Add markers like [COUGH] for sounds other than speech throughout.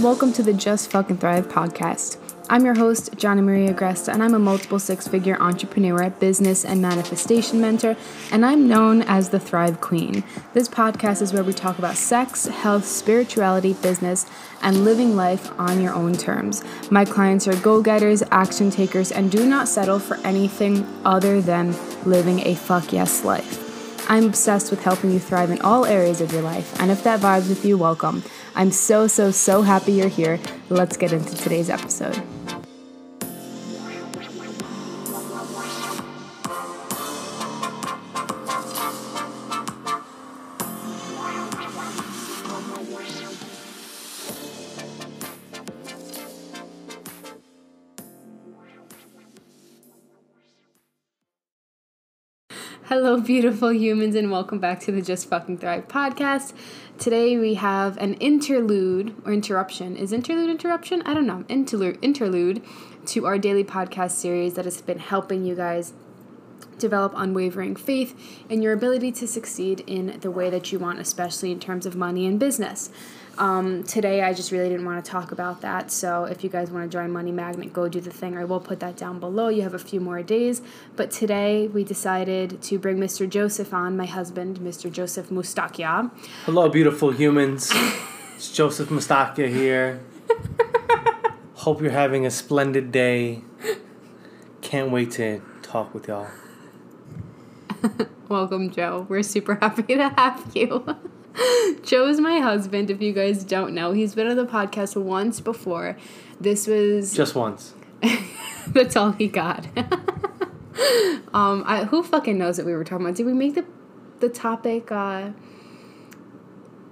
Welcome to the Just Fucking Thrive podcast. I'm your host, Johnny Maria Agresta, and I'm a multiple six figure entrepreneur, business, and manifestation mentor, and I'm known as the Thrive Queen. This podcast is where we talk about sex, health, spirituality, business, and living life on your own terms. My clients are go getters, action takers, and do not settle for anything other than living a fuck yes life. I'm obsessed with helping you thrive in all areas of your life, and if that vibes with you, welcome. I'm so, so, so happy you're here. Let's get into today's episode. Beautiful humans, and welcome back to the Just Fucking Thrive podcast. Today we have an interlude or interruption. Is interlude interruption? I don't know. Interlude interlude to our daily podcast series that has been helping you guys develop unwavering faith in your ability to succeed in the way that you want, especially in terms of money and business. Um, today, I just really didn't want to talk about that. So, if you guys want to join Money Magnet, go do the thing. I will put that down below. You have a few more days. But today, we decided to bring Mr. Joseph on, my husband, Mr. Joseph Mustakia. Hello, beautiful humans. it's Joseph Mustakia here. Hope you're having a splendid day. Can't wait to talk with y'all. [LAUGHS] Welcome, Joe. We're super happy to have you. [LAUGHS] [LAUGHS] Joe is my husband, if you guys don't know. He's been on the podcast once before. This was just once. [LAUGHS] That's all he got. [LAUGHS] um, I, who fucking knows what we were talking about? Did we make the the topic uh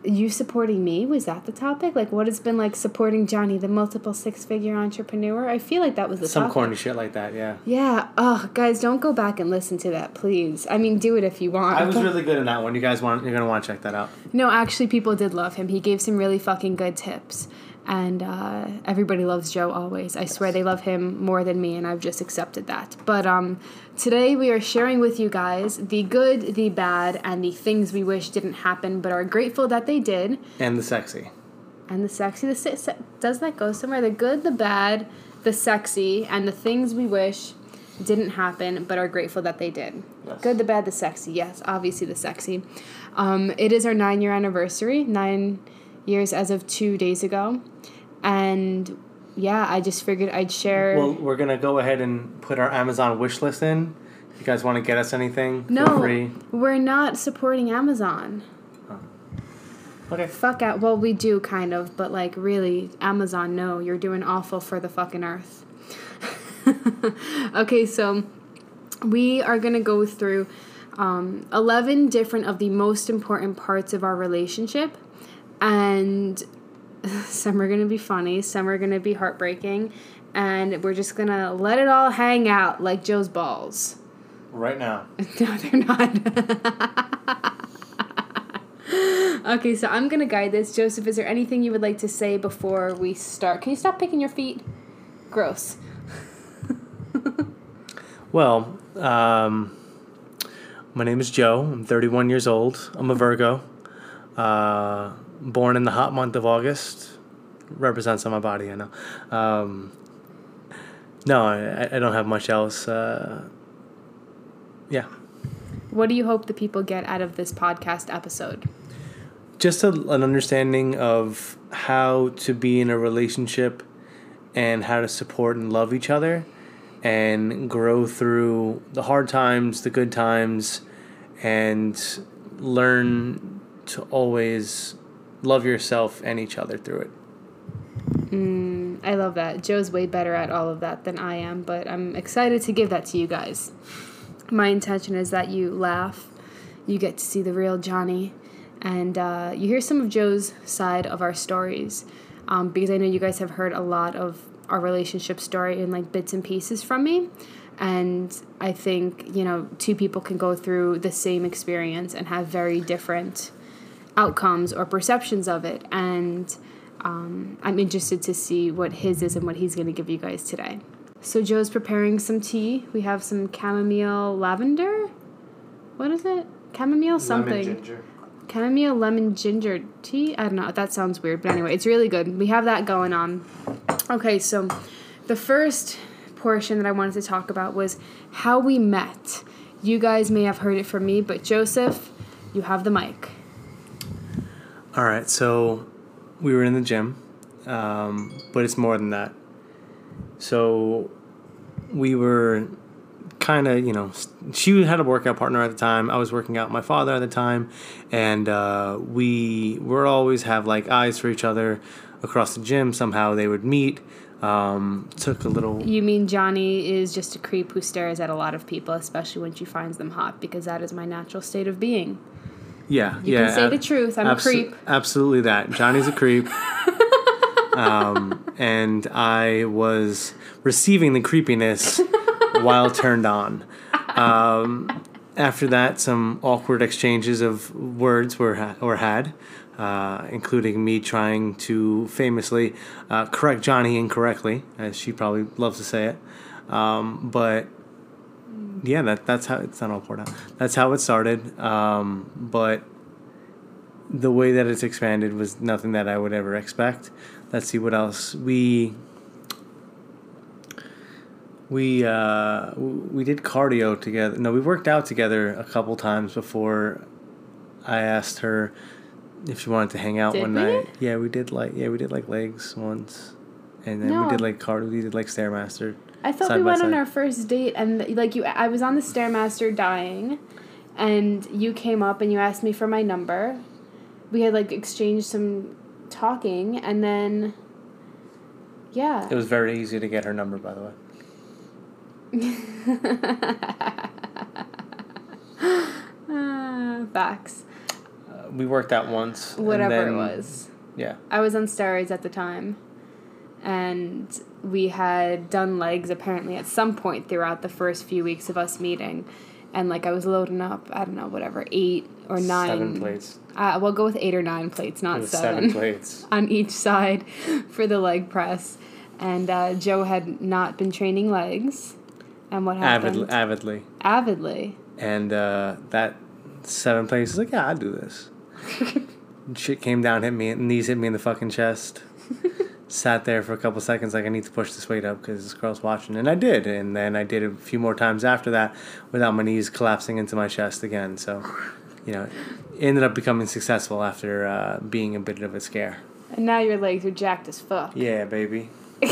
you supporting me was that the topic? Like what has been like supporting johnny the multiple six figure entrepreneur? I feel like that was the some topic. corny shit like that yeah. Yeah. Oh guys don't go back and listen to that please. I mean do it if you want. I was really good in that one. You guys want you're gonna want to check that out. No actually people did love him. He gave some really fucking good tips and uh, everybody loves Joe always. I swear they love him more than me, and I've just accepted that. But um, today we are sharing with you guys the good, the bad, and the things we wish didn't happen, but are grateful that they did. And the sexy. And the sexy. The se- does that go somewhere? The good, the bad, the sexy, and the things we wish didn't happen, but are grateful that they did. Yes. Good, the bad, the sexy. Yes, obviously the sexy. Um, it is our nine year anniversary. Nine years as of two days ago. And yeah, I just figured I'd share. Well, we're going to go ahead and put our Amazon wish list in. If you guys want to get us anything, no, free. We're not supporting Amazon. Oh. Okay. Fuck out. Well, we do kind of, but like really, Amazon, no, you're doing awful for the fucking earth. [LAUGHS] okay, so we are going to go through um, 11 different of the most important parts of our relationship and [LAUGHS] some are going to be funny, some are going to be heartbreaking, and we're just going to let it all hang out like Joe's balls. Right now. [LAUGHS] no, they're not. [LAUGHS] okay, so I'm going to guide this. Joseph, is there anything you would like to say before we start? Can you stop picking your feet? Gross. well, um, my name is Joe. I'm 31 years old. I'm a Virgo. Uh, born in the hot month of August. Represents on my body, I know. Um, no, I, I don't have much else. Uh, yeah. What do you hope the people get out of this podcast episode? Just a, an understanding of how to be in a relationship and how to support and love each other and grow through the hard times, the good times, and learn to always love yourself and each other through it. Mm, I love that. Joe's way better at all of that than I am, but I'm excited to give that to you guys. My intention is that you laugh, you get to see the real Johnny, and uh, you hear some of Joe's side of our stories. Um, because I know you guys have heard a lot of our relationship story in like bits and pieces from me. And I think, you know, two people can go through the same experience and have very different outcomes or perceptions of it. And um, I'm interested to see what his is and what he's going to give you guys today. So Joe's preparing some tea. We have some chamomile lavender. What is it? Chamomile something. Lemon ginger. chamomile lemon ginger tea. I don't know. That sounds weird, but anyway, it's really good. We have that going on. Okay, so the first portion that I wanted to talk about was how we met. You guys may have heard it from me, but Joseph, you have the mic. All right, so we were in the gym, um, but it's more than that. So we were kind of, you know, she had a workout partner at the time. I was working out my father at the time, and uh, we were always have like eyes for each other across the gym. Somehow they would meet. Um, took a little. You mean Johnny is just a creep who stares at a lot of people, especially when she finds them hot, because that is my natural state of being. Yeah, You yeah. can say ab- the truth. I'm a creep. Absolutely that. Johnny's a creep. [LAUGHS] um, and I was receiving the creepiness [LAUGHS] while turned on. Um, after that, some awkward exchanges of words were ha- were had, uh, including me trying to famously uh, correct Johnny incorrectly, as she probably loves to say it. Um, but yeah, that that's how it's not all poured out. That's how it started. Um, but the way that it's expanded was nothing that I would ever expect. Let's see what else we we uh, we did cardio together. No, we worked out together a couple times before. I asked her if she wanted to hang out Did one we? night. Yeah, we did like yeah we did like legs once, and then we did like cardio. We did like stairmaster. I thought Side we went on our first date, and like you, I was on the stairmaster dying, and you came up and you asked me for my number. We had like exchanged some talking, and then, yeah. It was very easy to get her number, by the way. Ah, [LAUGHS] facts. Uh, we worked out once. and Whatever it was. Yeah. I was on steroids at the time, and we had done legs apparently at some point throughout the first few weeks of us meeting, and like I was loading up, I don't know, whatever, eight or nine. Seven plates. Uh, we'll go with eight or nine plates, not seven. seven plates. [LAUGHS] on each side [LAUGHS] for the leg press. And uh, Joe had not been training legs. And what happened? Avidly, avidly. Avidly. And uh, that seven plates is like, yeah, I'll do this. [LAUGHS] Shit came down, hit me, and knees hit me in the fucking chest. Sat there for a couple seconds, like I need to push this weight up because this girl's watching, and I did. And then I did a few more times after that, without my knees collapsing into my chest again. So, you know, ended up becoming successful after uh, being a bit of a scare. And now your legs are jacked as fuck. Yeah, baby. [LAUGHS]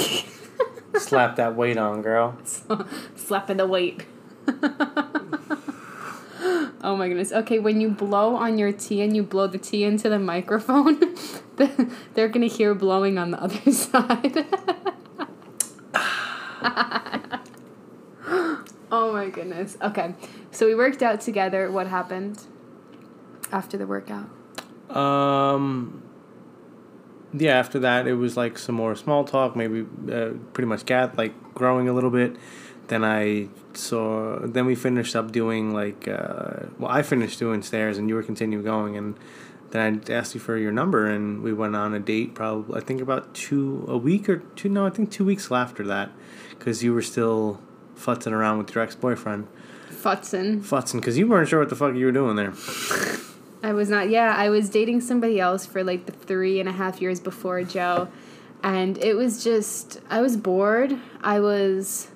Slap that weight on, girl. [LAUGHS] Slapping the weight. [LAUGHS] [GASPS] oh my goodness. Okay, when you blow on your tea and you blow the tea into the microphone, [LAUGHS] the- they're going to hear blowing on the other [LAUGHS] side. [LAUGHS] oh my goodness. Okay, so we worked out together. What happened after the workout? Um. Yeah, after that, it was like some more small talk, maybe uh, pretty much got like growing a little bit. Then I saw, then we finished up doing like, uh, well, I finished doing stairs and you were continuing going. And then I asked you for your number and we went on a date, probably, I think about two, a week or two, no, I think two weeks after that, because you were still futzing around with your ex boyfriend. Futzin. Futzing, because you weren't sure what the fuck you were doing there. I was not. Yeah, I was dating somebody else for like the three and a half years before Joe, and it was just I was bored. I was.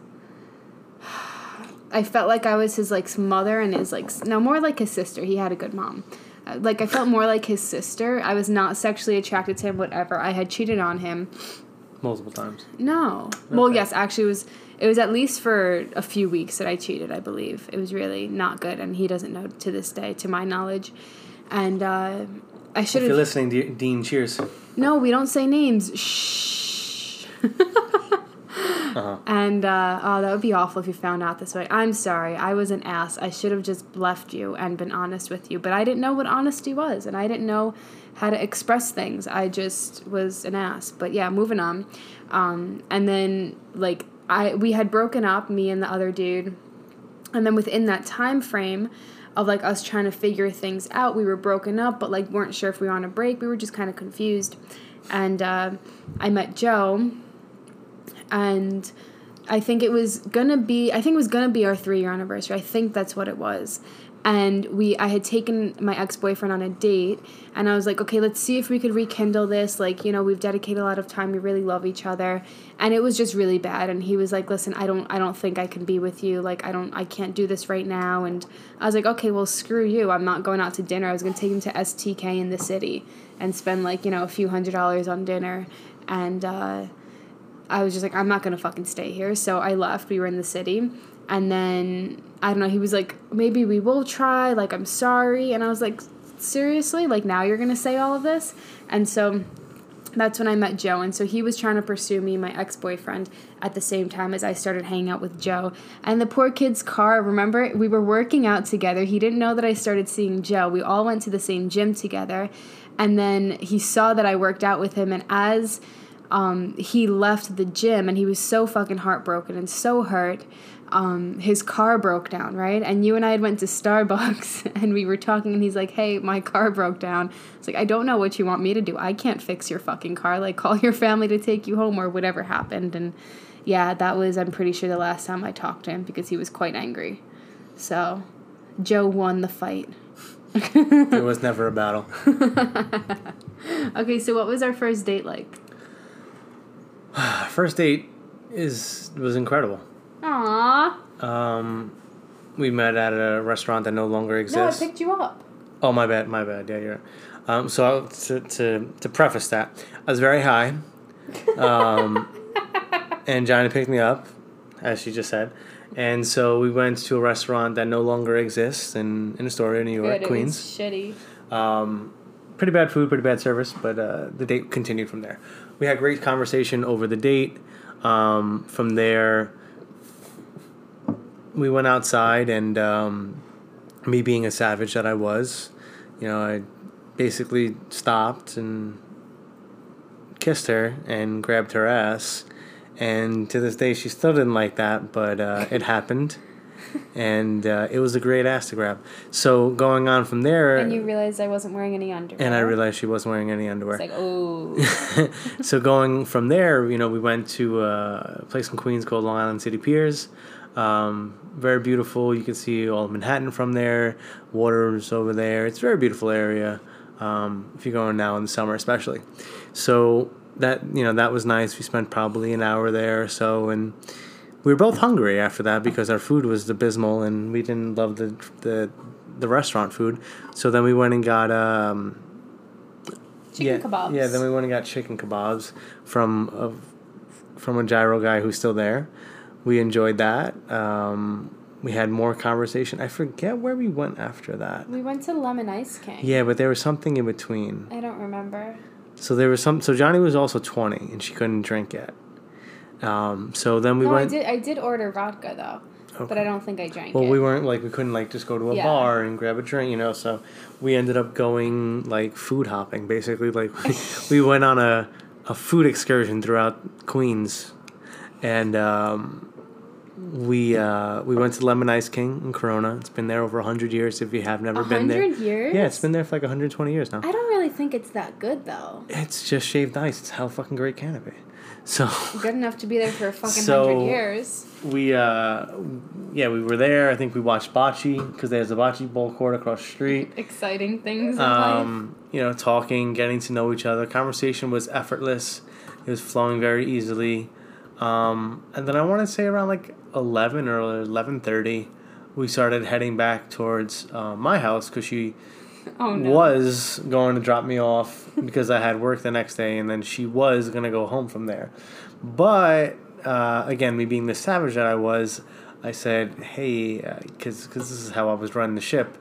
I felt like I was his like mother and his like no more like his sister. He had a good mom. Uh, Like I felt more like his sister. I was not sexually attracted to him. Whatever. I had cheated on him. Multiple times. No. Well, yes, actually, it was it was at least for a few weeks that I cheated. I believe it was really not good, and he doesn't know to this day, to my knowledge. And uh, I should If you're listening, Dean, cheers. No, we don't say names. Shh. [LAUGHS] Uh-huh. And uh, oh, that would be awful if you found out this way. I'm sorry. I was an ass. I should have just left you and been honest with you. But I didn't know what honesty was, and I didn't know how to express things. I just was an ass. But yeah, moving on. Um, and then like I we had broken up, me and the other dude, and then within that time frame of like us trying to figure things out, we were broken up, but like weren't sure if we were on a break. We were just kind of confused. And uh, I met Joe and I think it was gonna be I think it was gonna be our three year anniversary. I think that's what it was. and we I had taken my ex-boyfriend on a date and I was like, "Okay, let's see if we could rekindle this. Like, you know, we've dedicated a lot of time. We really love each other." And it was just really bad and he was like, "Listen, I don't I don't think I can be with you. Like, I don't I can't do this right now." And I was like, "Okay, well, screw you. I'm not going out to dinner. I was to take him to STK in the city and spend like, you know, a few hundred dollars on dinner." And uh I was just like, I'm not gonna fucking stay here. So I left. We were in the city. And then, I don't know, he was like, maybe we will try. Like, I'm sorry. And I was like, seriously? Like, now you're gonna say all of this? And so that's when I met Joe. And so he was trying to pursue me, my ex boyfriend, at the same time as I started hanging out with Joe. And the poor kid's car, remember, we were working out together. He didn't know that I started seeing Joe. We all went to the same gym together. And then he saw that I worked out with him. And as um, he left the gym and he was so fucking heartbroken and so hurt. Um, his car broke down, right? And you and I had went to Starbucks [LAUGHS] and we were talking and he's like, "Hey, my car broke down." It's like, "I don't know what you want me to do. I can't fix your fucking car. Like call your family to take you home or whatever happened." And yeah, that was I'm pretty sure the last time I talked to him because he was quite angry. So, Joe won the fight. it was never a battle. [LAUGHS] okay, so what was our first date like? [SIGHS] First date is was incredible. Aww. Um, we met at a restaurant that no longer exists. No, I picked you up. oh my bad, my bad. Yeah, you're. Right. Um, so to, to to preface that, I was very high, um, [LAUGHS] and Johnny picked me up, as she just said, and so we went to a restaurant that no longer exists in in Astoria, New York, Good, Queens. Shitty. Um, pretty bad food, pretty bad service, but uh, the date continued from there. We had great conversation over the date. Um, from there, we went outside, and um, me being a savage that I was, you know, I basically stopped and kissed her and grabbed her ass. And to this day, she still didn't like that, but uh, it happened. [LAUGHS] And uh, it was a great ass to grab. So going on from there, And you realized I wasn't wearing any underwear. and I realized she wasn't wearing any underwear. It's like, oh. [LAUGHS] so going from there, you know, we went to uh, a place in Queens called Long Island City Piers. Um, very beautiful. You can see all of Manhattan from there. Water's over there. It's a very beautiful area. Um, if you're going now in the summer, especially. So that you know that was nice. We spent probably an hour there or so, and we were both hungry after that because our food was abysmal and we didn't love the the the restaurant food. So then we went and got um, Chicken yeah, kebabs. Yeah, then we went and got chicken kebabs from a, from a gyro guy who's still there. We enjoyed that. Um, we had more conversation. I forget where we went after that. We went to Lemon Ice King. Yeah, but there was something in between. I don't remember. So there was some. So Johnny was also twenty, and she couldn't drink yet. Um, so then we no, went. I did. I did order vodka though, but I don't think I drank Well, it. we weren't like we couldn't like just go to a Yeah. bar and grab a drink, you know. So we ended up going like food hopping, basically. Like we, [LAUGHS] we went on a a food excursion throughout Queens, and um, we uh, we went to Lemon Ice King in Corona. It's been there over hundred years. If you have never been there, hundred years. yeah, it's been there for like hundred twenty years now. I don't really think it's that good though. It's just shaved ice. It's how fucking great can it be? So. Good enough to be there for a fucking So- hundred years. we uh yeah we were there i think we watched bocce because there's a bocce ball court across the street Exciting things in um you know talking getting to know each other conversation was effortless it was flowing very easily um and then i want to say around like 11 or 11.30 we started heading back towards uh, my house because she life. [LAUGHS] Oh no. was going to drop me off because I had work the next day, and then she was going to go home from there. But uh, again, me being the savage that I was, I said, "Hey," because because this is how I was running the ship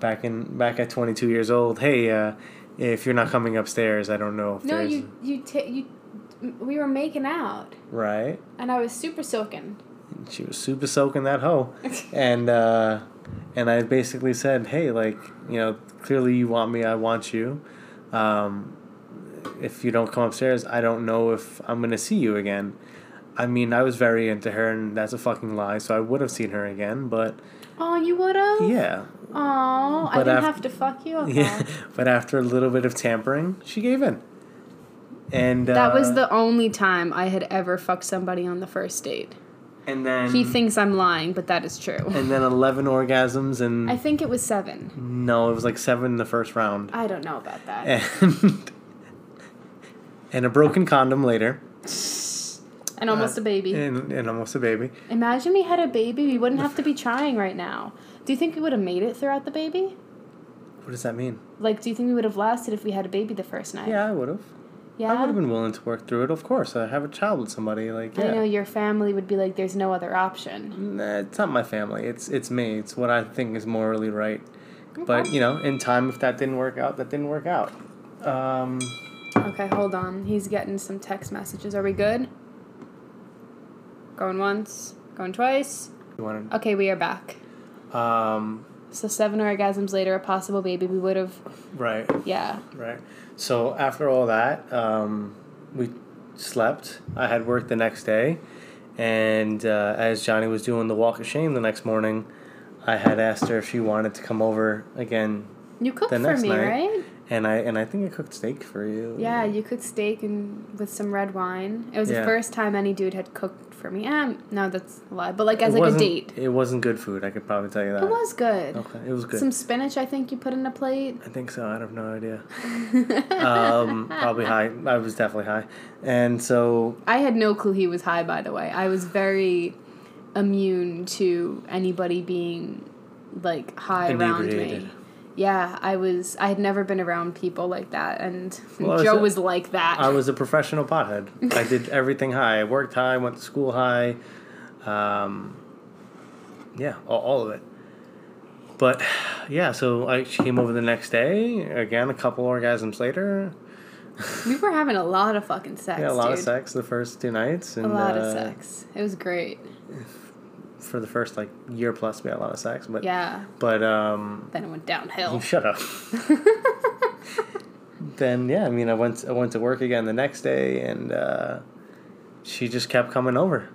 back in back at 22 years old. Hey, uh, if you're not coming upstairs, I don't know if No, there's you you ta- you. We were making out, right. and I was super soaking. She was super soaking that hoe, [LAUGHS] and uh, and I basically said, "Hey, like you know, clearly you want me, I want you. Um, if you don't come upstairs, I don't know if I'm gonna see you again." I mean, I was very into her, and that's a fucking lie. So I would have seen her again, but Oh, you would have. yeah, Oh, I didn't af- have to fuck you. [LAUGHS] Okay. yeah. But after a little bit of tampering, she gave in. And That was uh, the only time I had ever fucked somebody on the first date. And then He thinks I'm lying, but that is true. and then eleven orgasms, and I think it was seven. no, it was like seven in the first round, I don't know about that. and [LAUGHS] and a broken condom later, And almost a baby. and, and almost a baby. Imagine we had a baby, we wouldn't have to be trying right now. Do you think we would have made it throughout the baby? What does that mean? Like, do you think we would have lasted if we had a baby the first night? Yeah, I would have. Yeah. I would have been willing to work through it. Of course, I have a child with somebody. Like, I know your family would be like, there's no other option. Nah, it's not my family. It's it's me. It's what I think is morally right. But you know, in time, if that didn't work out, that didn't work out. Um, Okay, hold on. He's getting some text messages. Are we good? Going once, going twice. you want Okay, we are back. Um, So seven orgasms later, a possible baby. We would have, right, yeah. right. So after all that, um, we slept. I had work the next day, and uh, as Johnny was doing the walk of shame the next morning, I had asked her if she wanted to come over again You cooked The for me, night. right? And I and I think I cooked steak for you. Yeah, you cooked steak and with some red wine. It was Yeah. the first time any dude had cooked for me. Um, no, that's a lie. But like as It like a date, It wasn't good food. I could probably tell you that. it was good. Okay, it was good. Some spinach, I think you put in a plate. I think so. I have no idea. [LAUGHS] um, probably high. I was definitely high, and so I had no clue he was high. By the way, I was very immune to anybody being like high around me. Yeah, I was. I had never been around people like that, and Well, Joe it's a- was like that. I was a professional pothead. I did [LAUGHS] everything high. I worked high. Went to school high. Um, yeah, all, all of it. But yeah, so I she came over the next day. Again, a couple orgasms later. we were having a lot of fucking sex. [LAUGHS] Yeah, a lot dude. of sex the first two nights, And, A lot uh, of sex. It was great. [LAUGHS] for the first like year plus. We had a lot of sex, but Yeah. but um, Then it went downhill. [LAUGHS] Shut up. [LAUGHS] then yeah, I mean, I went I went to work again the next day, and uh, she just kept coming over.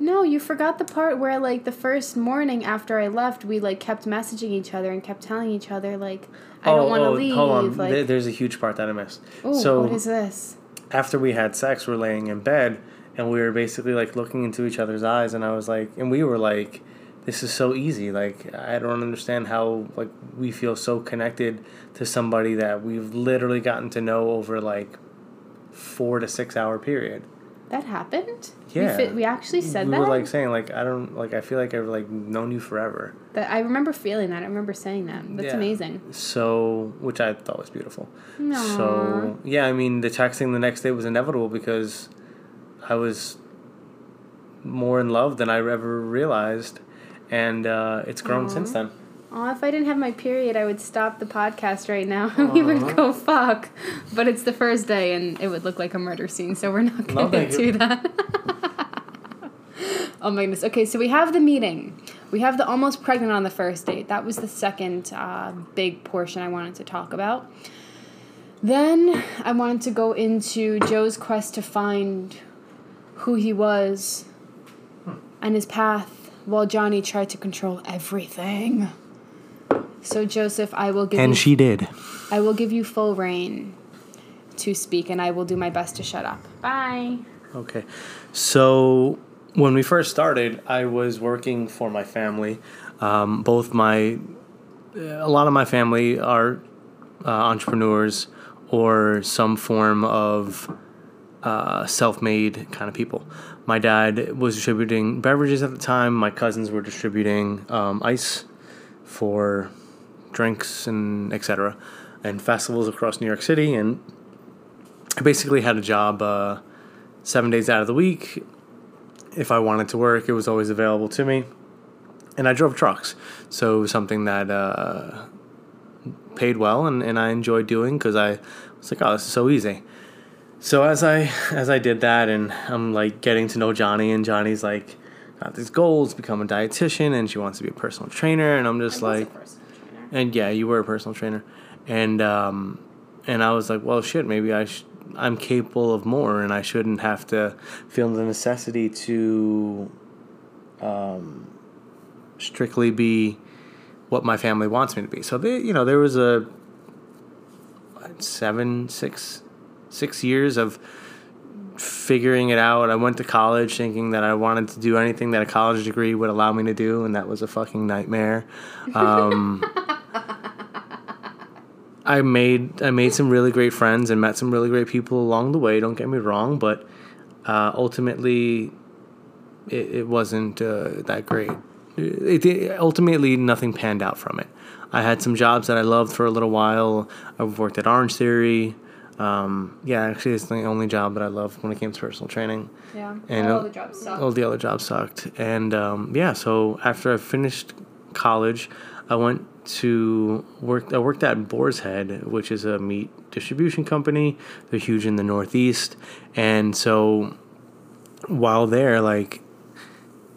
No, you forgot the part where like the first morning after I left, we like kept messaging each other and kept telling each other like I don't want to leave. Oh, Hold on, Like, there's a huge part that I missed. oh, so what is this? after we had sex, we're laying in bed, and we were basically like looking into each other's eyes, and I was like, and we were like. This is so easy. Like I don't understand how like we feel so connected to somebody that we've literally gotten to know over like four to six hour period. That happened. Yeah. we, we actually said we that. We were like saying like I don't like I feel like I've like known you forever. that I remember feeling that. I remember saying that. That's Yeah. amazing. So which I thought was beautiful. Aw. So yeah, I mean the texting the next day was inevitable because I was more in love than I ever realized, and uh, it's grown since then. Oh, if I didn't have my period, I would stop the podcast right now and [LAUGHS] we would go fuck. But it's the first day and it would look like a murder scene, so we're not going to do that. [LAUGHS] oh my goodness. Okay, so we have the meeting. We have the almost pregnant on the first date. That was the second uh, big portion I wanted to talk about. Then I wanted to go into Joe's quest to find who he was and his path while Johnny tried to control everything. So Joseph, I will give you she did. I will give you full reign to speak and I will do my best to shut up. Bye. Okay, so when we first started, I was working for my family. Um, both my, a lot of my family are uh, entrepreneurs or some form of uh, self-made kind of people. My dad was distributing beverages at the time. My cousins were distributing um, ice for drinks and etc. and festivals across New York City. And I basically had a job uh, seven days out of the week. If I wanted to work, it was always available to me. And I drove trucks, so something that uh, paid well, and, and I enjoyed doing because I was like, oh, this is so easy. So as I as I did that, and I'm like getting to know Johnny, and Johnny's like got these goals, become a dietitian, and she wants to be a personal trainer, and I'm just like, and yeah, you were a personal trainer, and um, and I was like, well, shit, maybe I sh- I'm capable of more, and I shouldn't have to feel the necessity to um, strictly be what my family wants me to be. So they, you know, there was a seven, six, six years of figuring it out. I went to college thinking that I wanted to do anything that a college degree would allow me to do, and that was a fucking nightmare. Um, [LAUGHS] I made I made some really great friends and met some really great people along the way. Don't get me wrong, but uh, ultimately, it, it wasn't uh, that great. It, it, ultimately nothing panned out from it. I had some jobs that I loved for a little while. I've worked at Orange Theory. Um, yeah, actually, it's the only job that I loved when it came to personal training. Yeah. And all the jobs suck. All the other jobs sucked. And um, yeah, so after I finished college, I went to work. I worked at Boar's Head, which is a meat distribution company. They're huge in the Northeast, and so while there, like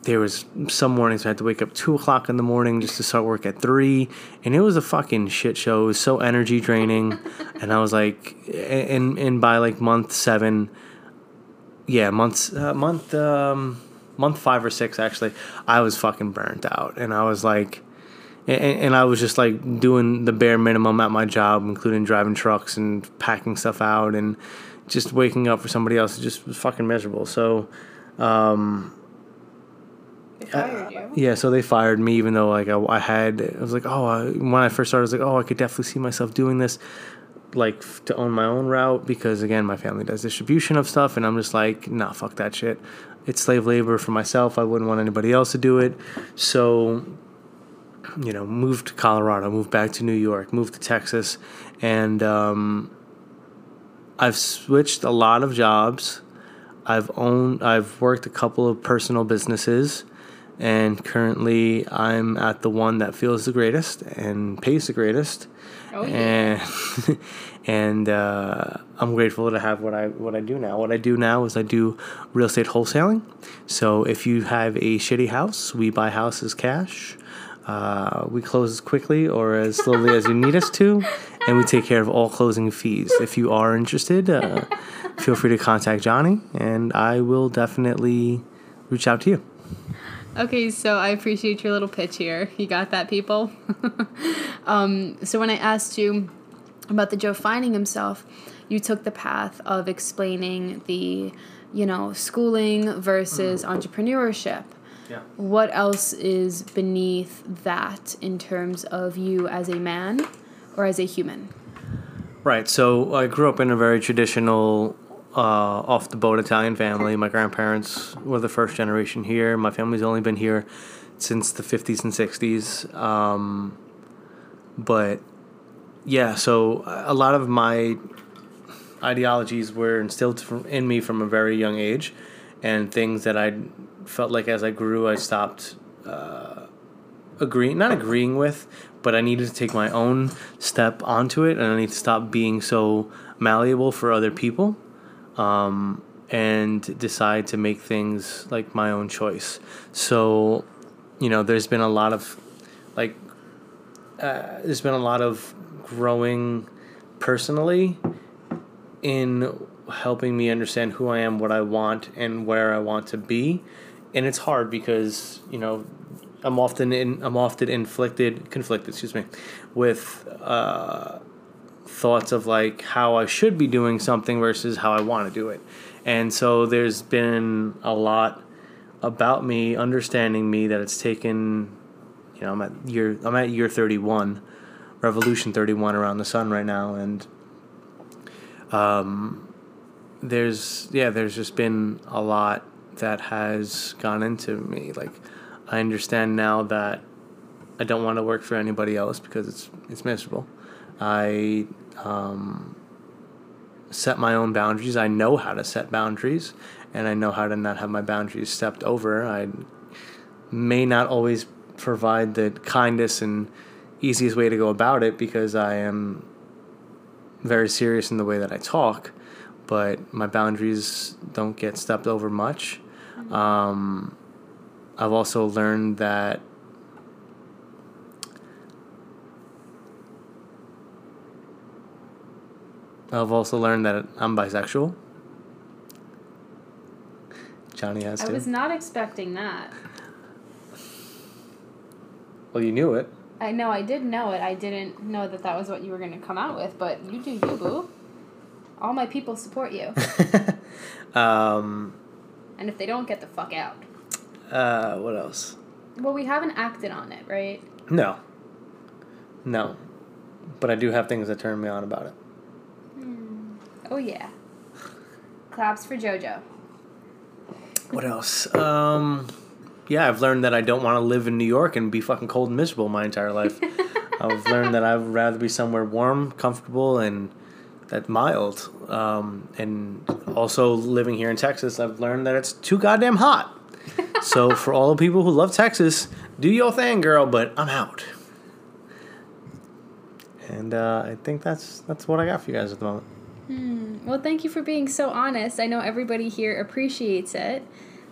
there was some mornings I had to wake up two o'clock in the morning just to start work at three, and it was a fucking shit show. It was so energy draining, [LAUGHS] and I was like, and and by like month seven, yeah, months uh, month um month five or six actually, I was fucking burnt out, and I was like. And, and I was just like doing the bare minimum at my job, including driving trucks and packing stuff out, and just waking up for somebody else. It just was fucking miserable. So, um, fired you. yeah, so they fired me, even though like I, I had, I was like, oh, I, when I first started, I was like, oh, I could definitely see myself doing this, like f- to own my own route because again, my family does distribution of stuff, and I'm just like, nah, fuck that shit. It's slave labor for myself. I wouldn't want anybody else to do it. So, you know, moved to Colorado, moved back to New York, moved to Texas, and um, I've switched a lot of jobs. I've owned, I've worked a couple of personal businesses, and currently I'm at the one that feels the greatest and pays the greatest. Oh, yeah. And [LAUGHS] and uh, I'm grateful to have what I what I do now. What I do now is I do real estate wholesaling. So if you have a shitty house, we buy houses cash. Uh, we close as quickly or as slowly as you need us to, [LAUGHS] and we take care of all closing fees. If you are interested, uh, feel free to contact Johnny, and I will definitely reach out to you. Okay, so I appreciate your little pitch here. You got that, people? [LAUGHS] um, so when I asked you about the Joe finding himself, you took the path of explaining the, you know, schooling versus entrepreneurship. Yeah. What else is beneath that in terms of you as a man or as a human? Right. So I grew up in a very traditional, uh, off the boat Italian family. My grandparents were the first generation here. My family's only been here since the 50s and 60s. Um, but yeah, so a lot of my ideologies were instilled in me from a very young age, and things that I felt like as I grew, I stopped uh, agreeing, not agreeing with, but I needed to take my own step onto it, and I need to stop being so malleable for other people, um, and decide to make things like my own choice. So, you know, there's been a lot of like, uh, there's been a lot of growing personally in helping me understand who I am, what I want, and where I want to be. And it's hard because you know I'm often in I'm often inflicted conflicted excuse me with uh, thoughts of like how I should be doing something versus how I want to do it. And so there's been a lot about me understanding me that it's taken you know I'm at year I'm at year 31 revolution 31 around the sun right now and um there's yeah there's just been a lot that has gone into me like i understand now that i don't want to work for anybody else because it's it's miserable i um set my own boundaries. I know how to set boundaries and i know how to not have my boundaries stepped over. I may not always provide the kindest and easiest way to go about it because i am very serious in the way that i talk but my boundaries don't get stepped over much. Um, I've also learned that I've also learned that I'm bisexual. Johnny has I to. was not expecting that. well, you knew it. I know I did know it. I didn't know that that was what you were going to come out with, but you do you, boo. All my people support you. [LAUGHS] um, and if they don't, get the fuck out. uh, what else? Well, we haven't acted on it, right? No. No. But I do have things that turn me on about it. Oh, yeah. Claps for JoJo. What else? Um, yeah, I've learned that I don't want to live in New York and be fucking cold and miserable my entire life. [LAUGHS] I've learned that I'd rather be somewhere warm, comfortable, and that mild. Um, and also living here in Texas, I've learned that it's too goddamn hot. [LAUGHS] so for all the people who love Texas, do your thing, girl. But I'm out. And uh, I think that's that's what I got for you guys at the moment. Well, thank you for being so honest. I know everybody here appreciates it.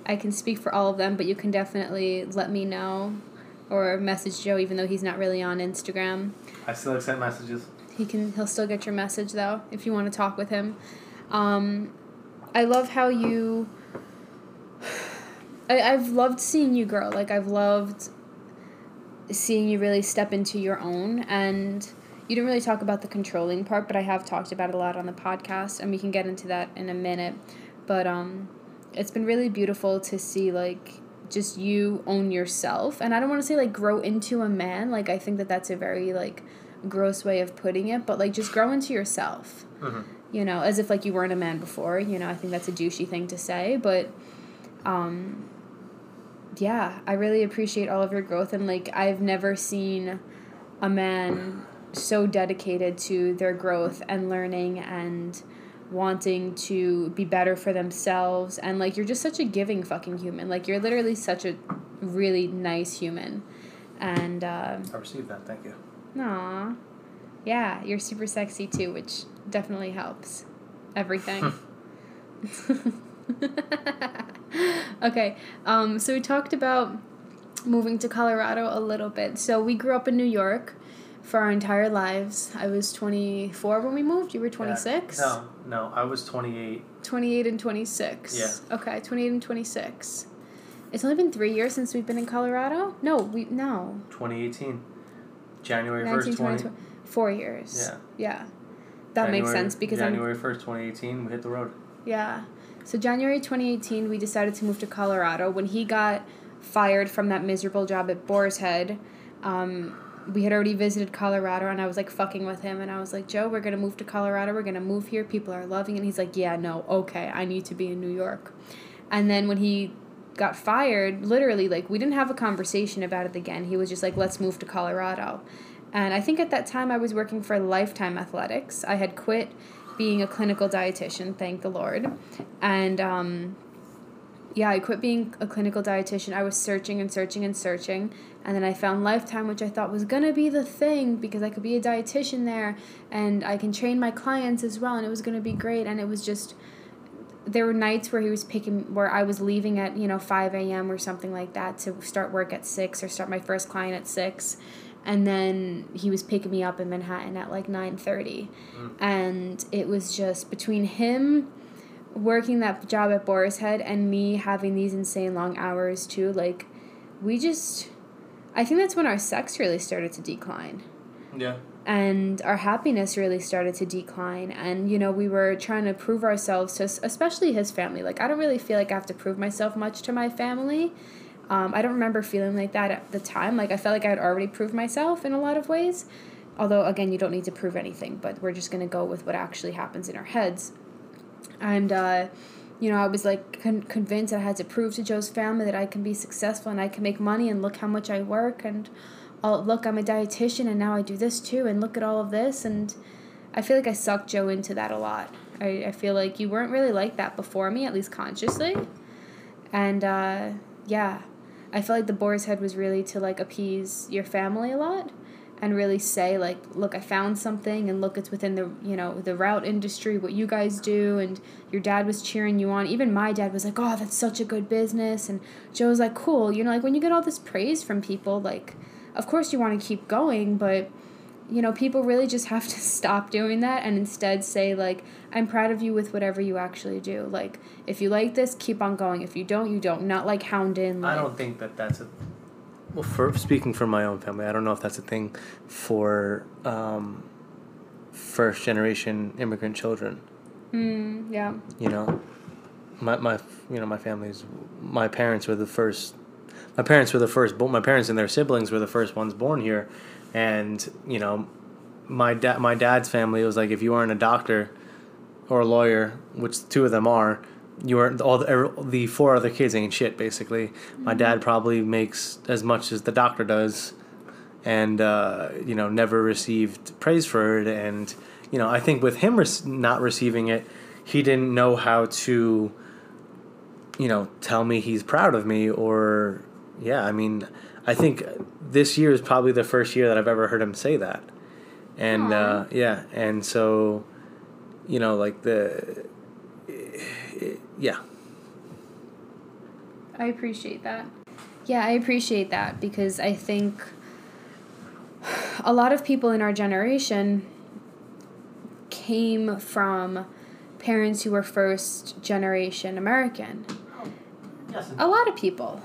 I can speak for all of them, but you can definitely let me know or message Joe, even though he's not really on Instagram. I still accept messages. He can. He'll still get your message though if you want to talk with him. Um, I love how you. [SIGHS] I, I've loved seeing you grow. Like I've loved seeing you really step into your own and you didn't really talk about the controlling part but i have talked about it a lot on the podcast and we can get into that in a minute. But um it's been really beautiful to see like just you own yourself. And i don't want to say like grow into a man like i think that that's a very like gross way of putting it but like just grow into yourself. You know as if like you weren't a man before you know i think that's a douchey thing to say but um yeah i really appreciate all of your growth and like i've never seen a man so dedicated to their growth and learning and wanting to be better for themselves and like you're just such a giving fucking human like you're literally such a really nice human and uh I received that. Thank you. Aw. Yeah, you're super sexy too, which definitely helps. Everything. [LAUGHS] okay, um, so we talked about moving to Colorado a little bit. So we grew up in New York for our entire lives. I was 24 when we moved. You were 26? No, no, I was 28. 28 and 26. Yeah. Okay, 28 and 26. It's only been three years since we've been in Colorado? No, we, no. 2018. January 1st, 20. 20, Four years. Yeah. Yeah. That makes sense because January 1st, 2018, we hit the road. Yeah. So January 2018, we decided to move to Colorado. When he got fired from that miserable job at Boar's Head, um, we had already visited Colorado, and I was like fucking with him, and I was like, Joe, we're gonna move to Colorado. We're gonna move here. People are loving it. And he's like, Yeah, no, okay, I need to be in New York. And then when he got fired, literally, like we didn't have a conversation about it again. He was just like, Let's move to Colorado. And I think at that time I was working for Lifetime Athletics. I had quit being a clinical dietitian, thank the Lord. And um, yeah, I quit being a clinical dietitian. I was searching and searching and searching. And then I found Lifetime, which I thought was going to be the thing because I could be a dietitian there and I can train my clients as well. And it was going to be great. And it was just, there were nights where he was picking, where I was leaving at, you know, 5 a.m. or something like that to start work at 6 or start my first client at 6 and then he was picking me up in Manhattan at like 9:30 mm. and it was just between him working that job at Boar's Head and me having these insane long hours too like we just I think that's when our sex really started to decline. Yeah. and our happiness really started to decline. And you know we were trying to prove ourselves to especially his family. Like i don't really feel like i have to prove myself much to my family. Um, i don't remember feeling like that at the time. Like i felt like i had already proved myself in a lot of ways. Although again you don't need to prove anything but we're just going to go with what actually happens in our heads and uh, you know i was like con- convinced i had to prove to joe's family that i can be successful and i can make money and look how much i work and oh look i'm a dietitian and now i do this too and look at all of this. And i feel like i sucked joe into that a lot. I, I feel like you weren't really like that before me at least consciously. And uh, yeah i feel like the boar's head was really to like appease your family a lot and really say like look i found something and look it's within the you know the route industry what you guys do and your dad was cheering you on. Even my dad was like oh that's such a good business. And joe was like cool. You know like when you get all this praise from people like of course you want to keep going but you know people really just have to [LAUGHS] stop doing that and instead say like i'm proud of you with whatever you actually do. Like if you like this keep on going. If you don't you don't. Not like hound in like I don't think that that's a. Well, for speaking for my own family, I don't know if that's a thing for um, first generation immigrant children. Mm, yeah. You know, my my you know my family's my parents were the first. My parents were the first. My parents and their siblings were the first ones born here, and you know, my dad my dad's family was like if you aren't a doctor or a lawyer, which two of them are, you are all the, the four other kids ain't shit basically. My dad probably makes as much as the doctor does, and uh, you know never received praise for it. And you know I think with him rec- not receiving it, he didn't know how to. You know, tell me he's proud of me, or yeah, I mean, I think this year is probably the first year that I've ever heard him say that, and uh, yeah, and so, you know, like the, yeah, I appreciate that. Yeah, I appreciate that because I think a lot of people in our generation came from parents who were first generation American. Yes. A lot of people.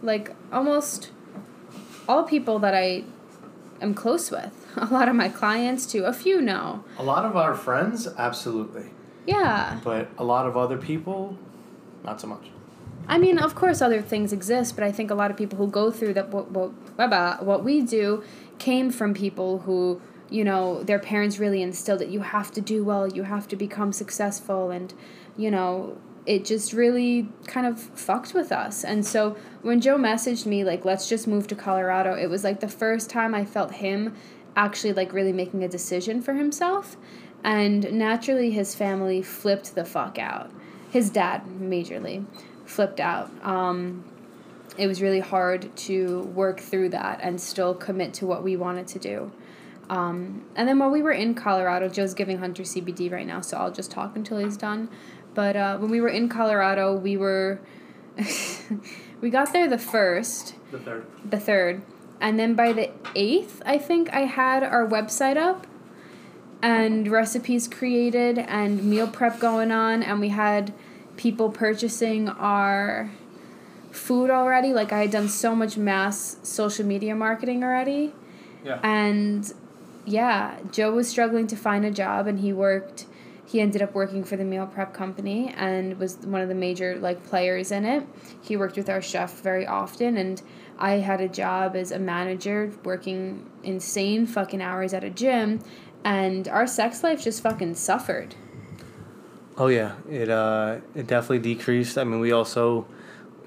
Like almost all people that I am close with. [LAUGHS] A lot of my clients too. A few know. A lot of our friends, absolutely. Yeah. But a lot of other people, not so much. I mean, of course, other things exist, but I think a lot of people who go through that what what what we do came from people who you know their parents really instilled that you have to do well, you have to become successful, and you know it just really kind of fucked with us. And so when Joe messaged me like let's just move to Colorado, it was like the first time I felt him actually like really making a decision for himself. And naturally his family flipped the fuck out. His dad majorly flipped out. Um, it was really hard to work through that and still commit to what we wanted to do. Um, and then while we were in Colorado, Joe's giving Hunter CBD right now, so I'll just talk until he's done. But uh, when we were in Colorado, we were [LAUGHS] we got there the first, The third. the third, and then by the eighth, I think I had our website up and recipes created and meal prep going on, and we had people purchasing our food already. Like I had done so much mass social media marketing already. Yeah. And yeah, Joe was struggling to find a job and he worked he ended up working for the meal prep company and was one of the major like players in it. He worked with our chef very often and I had a job as a manager working insane fucking hours at a gym and our sex life just fucking suffered. Oh yeah, it uh, it definitely decreased. I mean, we also,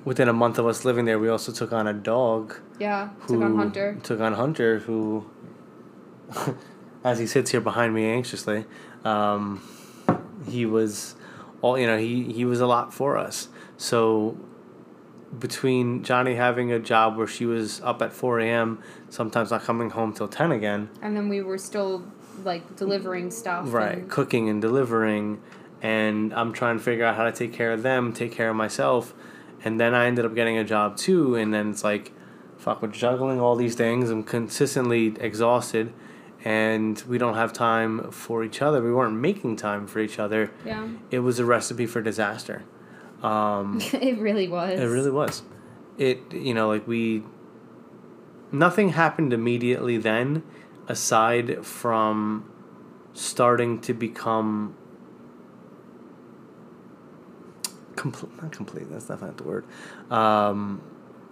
within a month of us living there, we also took on a dog. Yeah, Who took on Hunter. Took on Hunter, who, [LAUGHS] as he sits here behind me anxiously, um, he was, all you know, he he was a lot for us. So, between Johnny having a job where she was up at four a.m., sometimes not coming home till ten again, And then we were still like delivering stuff. right and- cooking and delivering and i'm trying to figure out how to take care of them take care of myself and then i ended up getting a job too and then it's like fuck we're juggling all these things i'm consistently exhausted and we don't have time for each other we weren't making time for each other yeah. it was a recipe for disaster um, [LAUGHS] it really was. it really was. It you know like we. Nothing happened immediately then, aside from starting to become. Complete, not complete. That's definitely not the word. Um,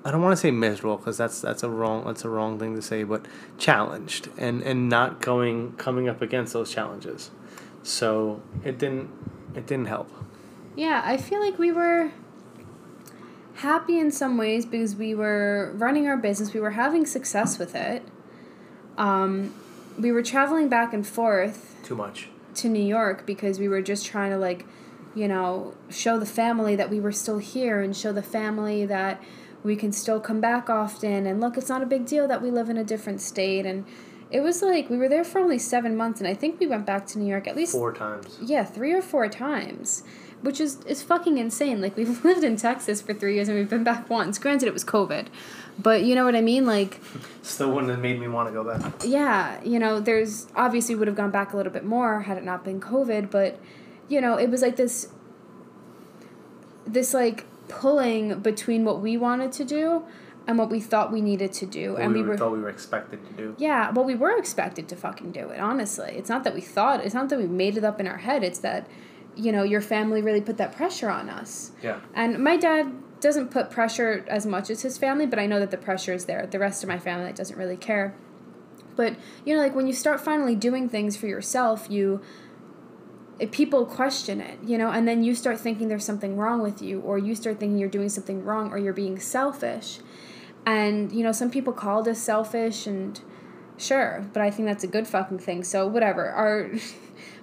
I don't want to say miserable because that's that's a wrong that's a wrong thing to say, but challenged and and not going coming up against those challenges, so it didn't it didn't help. Yeah, I feel like we were happy in some ways because we were running our business, we were having success with it. Um, we were traveling back and forth Too much. to New York because we were just trying to like, you know, show the family that we were still here and show the family that we can still come back often and look, it's not a big deal that we live in a different state and it was like we were there for only 7 months and I think we went back to New York at least Four times. yeah, 3 or 4 times. Which is is fucking insane. Like we've [LAUGHS] lived in Texas for 3 years and we've been back once. Granted it was COVID. But you know what I mean? Like [LAUGHS] Still wouldn't have made me want to go back. yeah, you know, there's obviously would have gone back a little bit more had it not been COVID, but you know, it was like this this like pulling between what we wanted to do and what we thought we needed to do. and we, were thought we were expected to do. yeah, well we were expected to fucking do it, honestly. It's not that we thought it's not that we made it up in our head, it's that you know, your family really put that pressure on us. Yeah. And my dad doesn't put pressure as much as his family, but I know that the pressure is there. The rest of my family doesn't really care. But, you know, like when you start finally doing things for yourself, you eh, people question it, you know, and then you start thinking there's something wrong with you, or you start thinking you're doing something wrong, or you're being selfish. And, you know, some people called us selfish, and sure, but I think that's a good fucking thing. So, whatever. Our. [LAUGHS]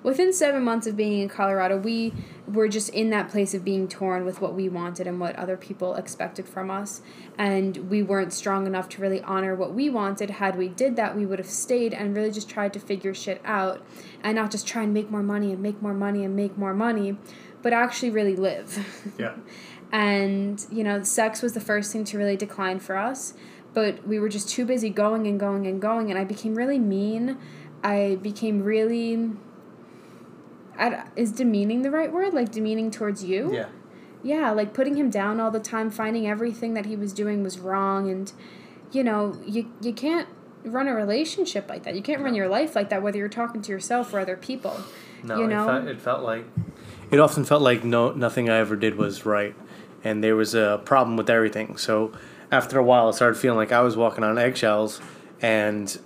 within seven months of being in Colorado, we were just in that place of being torn with what we wanted and what other people expected from us. And we weren't strong enough to really honor what we wanted. Had we did that, we would have stayed and really just tried to figure shit out and not just try and make more money and make more money and make more money, but actually really live. [LAUGHS] Yeah. and, you know, sex was the first thing to really decline for us. But we were just too busy going and going and going, and I became really mean. I became really is demeaning the right word? Like demeaning towards you? Yeah. Yeah, like putting him down all the time, finding everything that he was doing was wrong, and you know, you you can't run a relationship like that. You can't run your life like that, whether you're talking to yourself or other people. No, you know? it, felt, it felt like it often felt like no nothing I ever did was right, and there was a problem with everything. So after a while, I started feeling like I was walking on eggshells, and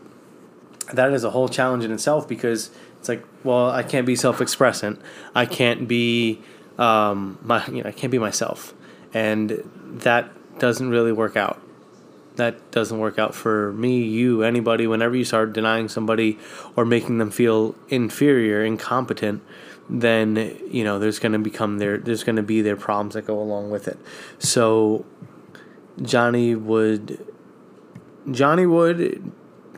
that is a whole challenge in itself because it's like, well, I can't be self-expressant. I can't be um, my, you know, I can't be myself, and that doesn't really work out. That doesn't work out for me, you, anybody. Whenever you start denying somebody or making them feel inferior, incompetent, then you know there's going to become their there's going to be their problems that go along with it. So Johnny would Johnny would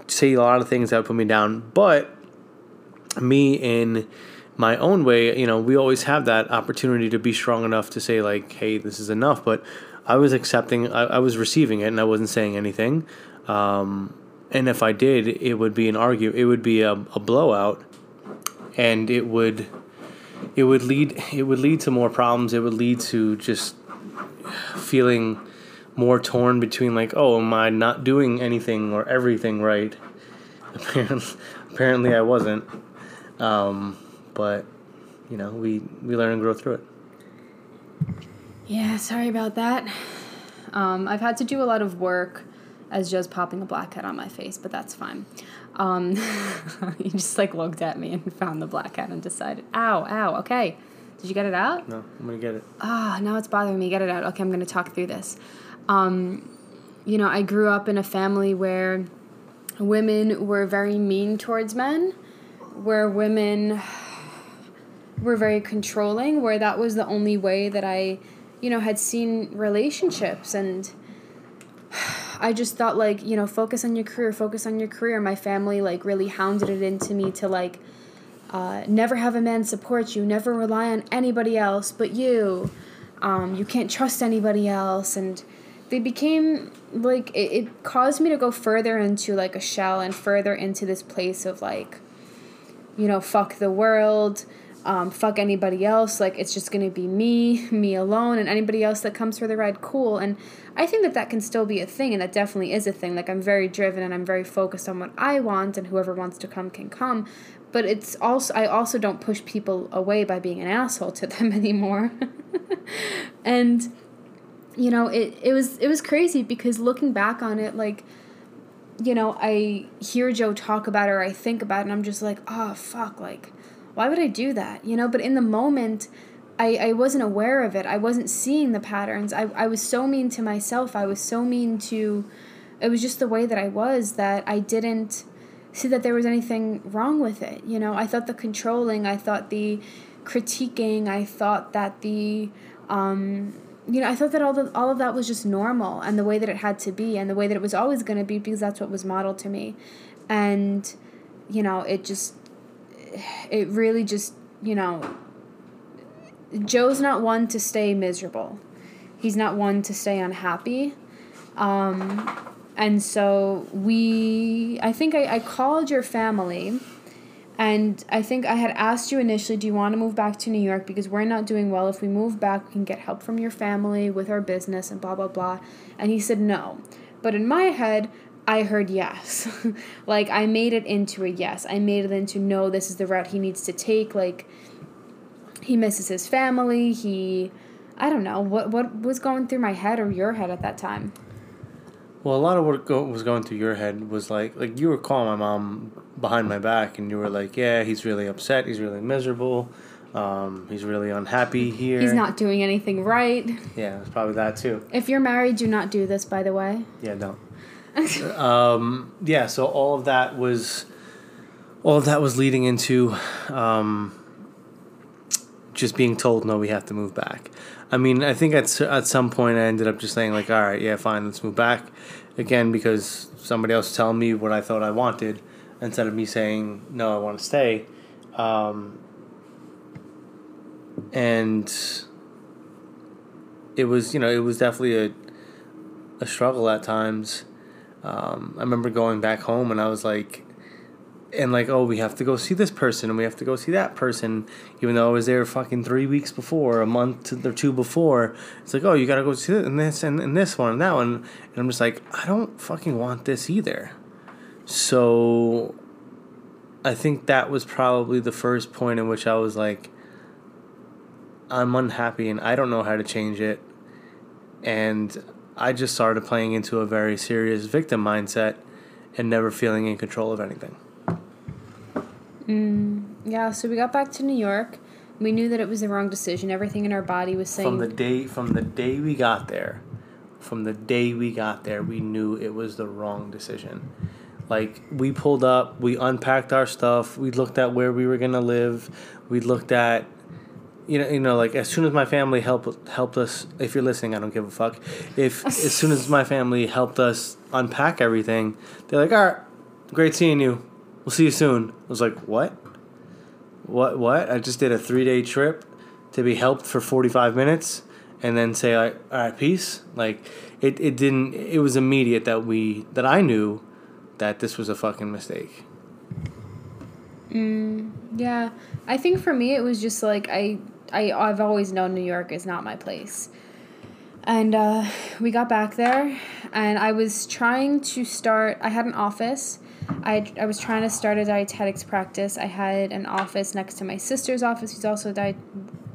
say a lot of things that would put me down, but me in my own way, you know, we always have that opportunity to be strong enough to say like, "Hey, this is enough." But I was accepting, I, I was receiving it, and I wasn't saying anything. Um, and if I did, it would be an argue. It would be a, a blowout, and it would, it would lead, it would lead to more problems. It would lead to just feeling more torn between like, oh, am I not doing anything or everything right? [LAUGHS] Apparently, apparently I wasn't. Um, but you know, we we learn and grow through it. Yeah, sorry about that. Um, I've had to do a lot of work as just popping a blackhead on my face, but that's fine. Um, [LAUGHS] he just like looked at me and found the blackhead and decided, ow, ow, okay. Did you get it out? No, I'm gonna get it. Ah, oh, now it's bothering me. Get it out. Okay, I'm gonna talk through this. Um, you know, I grew up in a family where women were very mean towards men where women were very controlling, where that was the only way that I, you know, had seen relationships. And I just thought, like, you know, focus on your career, focus on your career. My family, like, really hounded it into me to, like, uh, never have a man support you, never rely on anybody else but you. Um, you can't trust anybody else. And they became like it, it caused me to go further into like a shell and further into this place of like you know, fuck the world, um, fuck anybody else. Like, it's just going to be me, [LAUGHS] me alone, and anybody else that comes for the ride, cool. And I think that that can still be a thing, and that definitely is a thing. Like, I'm very driven and I'm very focused on what I want, and whoever wants to come can come. But it's also, I also don't push people away by being an asshole to [LAUGHS] them anymore. [LAUGHS] and, you know, it, it was, it was crazy because looking back on it, like, you know, I hear Joe talk about it or I think about it and I'm just like, oh, fuck, like, why would I do that? You know, but in the moment, I, I wasn't aware of it. I wasn't seeing the patterns. I, I was so mean to myself. I was so mean to, it was just the way that I was that I didn't see that there was anything wrong with it. You know, I thought the controlling, I thought the critiquing, I thought that the, um, you know, I thought that all the, all of that was just normal and the way that it had to be and the way that it was always going to be because that's what was modeled to me. And you know, it just it really just, you know, Joe's not one to stay miserable. He's not one to stay unhappy. Um, and so we, I think I, I called your family and I think I had asked you initially, do you want to move back to New York? Because we're not doing well. If we move back, we can get help from your family with our business and blah, blah, blah. And he said no. But in my head, I heard yes. [LAUGHS] like, I made it into a yes. I made it into no, this is the route he needs to take. Like, he misses his family. He, I don't know what what was going through my head or your head at that time. Well, a lot of what go- was going through your head was like, like you were calling my mom behind my back, and you were like, "Yeah, he's really upset. He's really miserable. Um, he's really unhappy here. He's not doing anything right. Yeah, it's probably that too. If you're married, do not do this. By the way. Yeah, don't. [LAUGHS] um, yeah, so all of that was, all of that was leading into, um, just being told no, we have to move back. I mean, I think at at some point I ended up just saying like, all right, yeah, fine, let's move back, again because somebody else telling me what I thought I wanted, instead of me saying no, I want to stay, um, and it was you know it was definitely a a struggle at times. Um, I remember going back home and I was like, and like, oh, we have to go see this person and we have to go see that person, even though I was there fucking three weeks before, a month or two before. It's like, oh, you gotta go see this and this and, and this one and that one. And I'm just like, I don't fucking want this either. So I think that was probably the first point in which I was like, I'm unhappy and I don't know how to change it. And I just started playing into a very serious victim mindset and never feeling in control of anything. Mm. Yeah. So we got back to New York. We knew that it was the wrong decision. Everything in our body was saying. From the day from the day we got there, from the day we got there, we knew it was the wrong decision. Like we pulled up, we unpacked our stuff, we looked at where we were gonna live, we looked at you know, you know, like as soon as my family helped helped us. If you're listening, I don't give a fuck. If as soon as my family helped us unpack everything, they're like, "All right, great seeing you. We'll see you soon." I was like, "What? What? What? I just did a three day trip to be helped for forty five minutes, and then say, like, all right, peace." Like, it, it didn't. It was immediate that we that I knew that this was a fucking mistake. Yeah, I think for me it was just like I I I've always known New York is not my place. And uh, we got back there, and I was trying to start. I had an office. I, I was trying to start a dietetics practice. I had an office next to my sister's office, who's also a diet.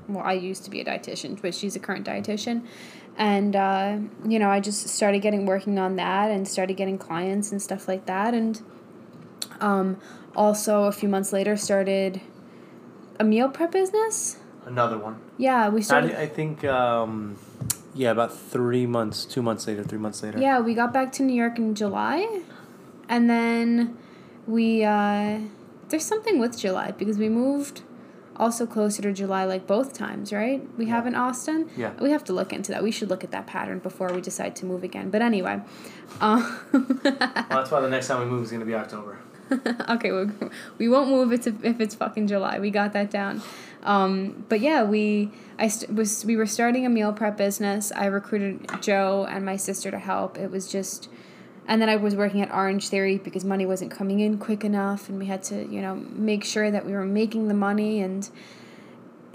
Well, I used to be a dietitian, but she's a current dietitian, and uh, you know I just started getting working on that and started getting clients and stuff like that, and um, also a few months later started a meal prep business. Another one. Yeah, we I, started. I think, um, yeah, about three months, two months later, three months later. Yeah, we got back to New York in July, and then we uh, there's something with July because we moved also closer to July like both times, right? We have in Austin. Yeah. We have to look into that. We should look at that pattern before we decide to move again. But anyway, uh, Well, that's why the next time we move is going to be October. [LAUGHS] okay, we, we won't move it to, if it's fucking July. We got that down. Um, but yeah, we I st- was we were starting a meal prep business. I recruited Joe and my sister to help. It was just, and then I was working at Orange Theory because money wasn't coming in quick enough, and we had to you know make sure that we were making the money. And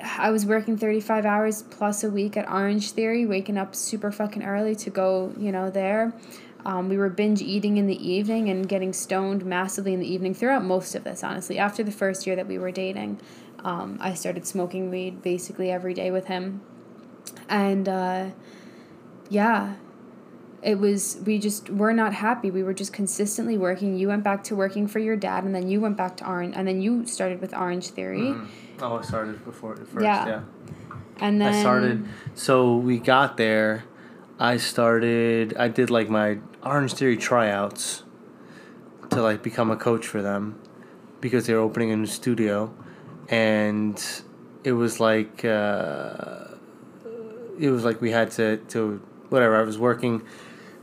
I was working thirty five hours plus a week at Orange Theory, waking up super fucking early to go you know there. Um, we were binge eating in the evening and getting stoned massively in the evening throughout most of this, honestly. After the first year that we were dating, um, I started smoking weed basically every day with him. And uh, yeah, it was, we just were not happy. We were just consistently working. You went back to working for your dad, and then you went back to Orange, and then you started with Orange Theory. Oh, I started before first. Yeah. yeah. And then I started. So we got there. I started. I did like my Orange Theory tryouts to like become a coach for them because they were opening a new studio, and it was like uh, it was like we had to to whatever. I was working.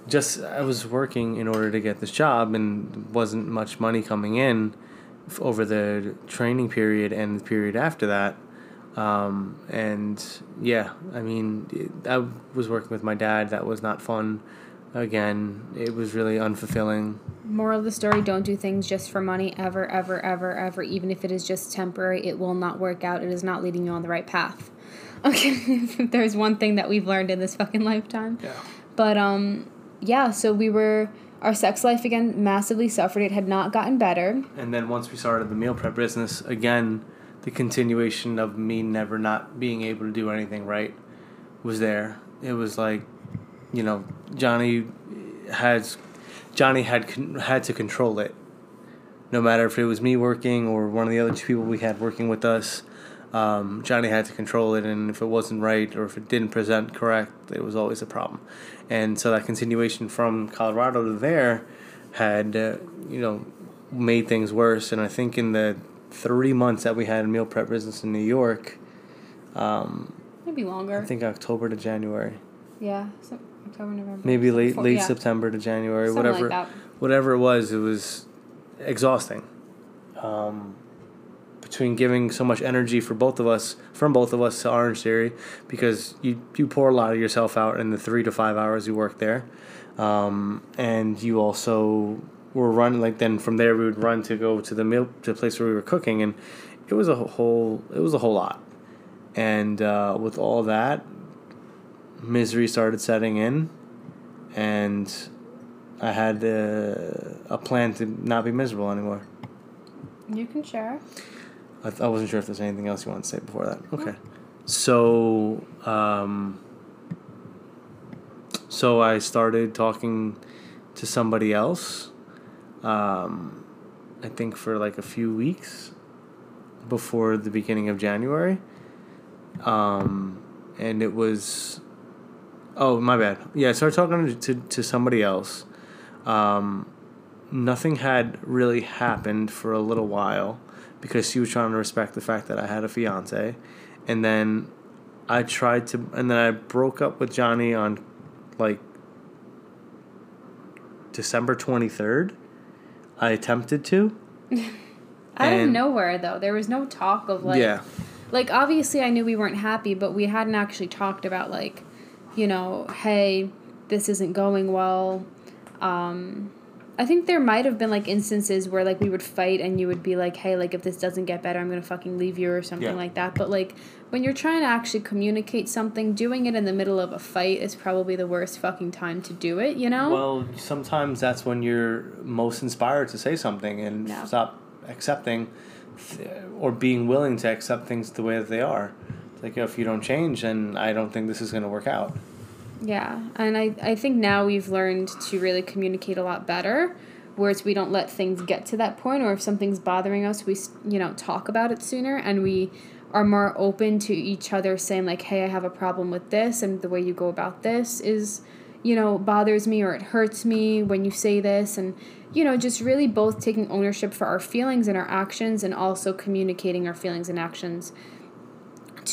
Just I was working in order to get this job, and wasn't much money coming in f- over the training period and the period after that. Um, and yeah, I mean, it, I was working with my dad. That was not fun. Again, it was really unfulfilling. Moral of the story don't do things just for money ever, ever, ever, ever. Even if it is just temporary, it will not work out. It is not leading you on the right path. [LAUGHS] Okay, [LAUGHS] there's one thing that we've learned in this fucking lifetime. Yeah. But um, yeah. So we were our sex life again massively suffered. It had not gotten better. And then once we started the meal prep business, again, the continuation of me never not being able to do anything right was there. It was like, you know, Johnny has Johnny had had to control it. No matter if it was me working or one of the other two people we had working with us, um, Johnny had to control it, and if it wasn't right or if it didn't present correct, it was always a problem. And so that continuation from Colorado to there had, uh, you know, made things worse. And I think in the three months that we had meal prep business in New York, um, maybe longer. I think October to January. Yeah, so October, November. Maybe late Four- late yeah. September to January, Something whatever like whatever it was, it was exhausting. Um, between giving so much energy for both of us, from both of us to Orange Theory, because you you pour a lot of yourself out in the three to five hours you work there, um, and you also were running like then from there we would run to go to the meal to the place where we were cooking, and it was a whole it was a whole lot, and uh, with all that, misery started setting in, and I had uh, a plan to not be miserable anymore. You can share. I, th- I wasn't sure if there's anything else you want to say before that. Okay. So, um, so I started talking to somebody else. Um, I think for like a few weeks before the beginning of January. Um, and it was, oh my bad. Yeah, I started talking to to, to somebody else. Um, nothing had really happened for a little while because she was trying to respect the fact that I had a fiance. And then I tried to, and then I broke up with Johnny on like December 23rd. I attempted to. Out of nowhere though, there was no talk of like yeah. like obviously I knew we weren't happy, but we hadn't actually talked about like, you know, hey, this isn't going well. Um I think there might have been like instances where like we would fight and you would be like, hey, like if this doesn't get better, I'm gonna fucking leave you or something Yeah. like that. But like when you're trying to actually communicate something, doing it in the middle of a fight is probably the worst fucking time to do it, you know? Well, sometimes that's when you're most inspired to say something and No. stop accepting th- or being willing to accept things the way that they are. It's like if you don't change, then I don't think this is going to work out. Yeah, and I, I think now we've learned to really communicate a lot better, whereas we don't let things get to that point, or if something's bothering us, we you know talk about it sooner, and we are more open to each other saying like, hey, I have a problem with this, and the way you go about this is, you know, bothers me or it hurts me when you say this, and you know, just really both taking ownership for our feelings and our actions, and also communicating our feelings and actions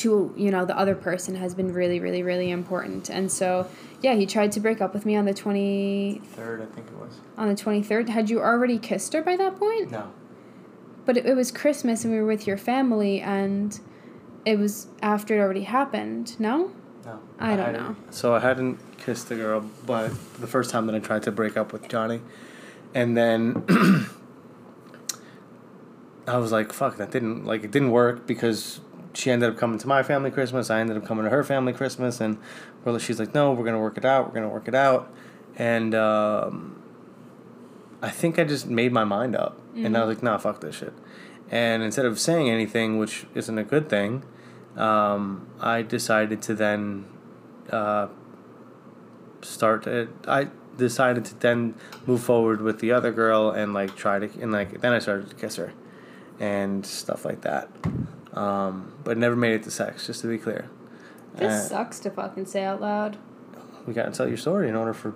to you know the other person has been really really really important and so yeah he tried to break up with me on the 23rd I think it was. on the 23rd had you already kissed her by that point No. but it, it was christmas and we were with your family and it was after it already happened no No. I don't hadn't- know. So I hadn't kissed the girl, but the first time that I tried to break up with Johnny, and then [CLEARS THROAT] I was like, "Fuck, that didn't like it didn't work because." She ended up coming to my family Christmas. I ended up coming to her family Christmas, and well, she's like, "No, we're gonna work it out. We're gonna work it out." And um, I think I just made my mind up, and I was like, "Nah, fuck this shit." And instead of saying anything, which isn't a good thing, um, I decided to then uh, start. It. I decided to then move forward with the other girl and like try to and like then I started to kiss her, and stuff like that. Um, but never made it to sex. Just to be clear, this Uh, sucks to fucking say out loud we got to tell your story in order for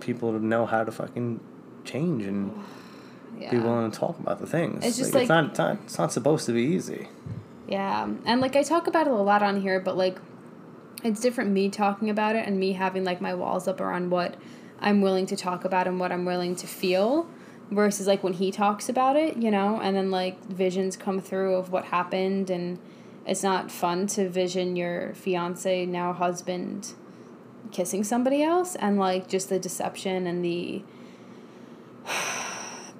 people to know how to fucking change and yeah be willing to talk about the things. It's just it's like- not, it's not it's not supposed to be easy. Yeah, and like I talk about it a lot on here, but like it's different me talking about it and me having like my walls up around what I'm willing to talk about and what I'm willing to feel versus like when he talks about it, you know, and then like visions come through of what happened and it's not fun to vision your fiance now husband kissing somebody else and like just the deception and the [SIGHS]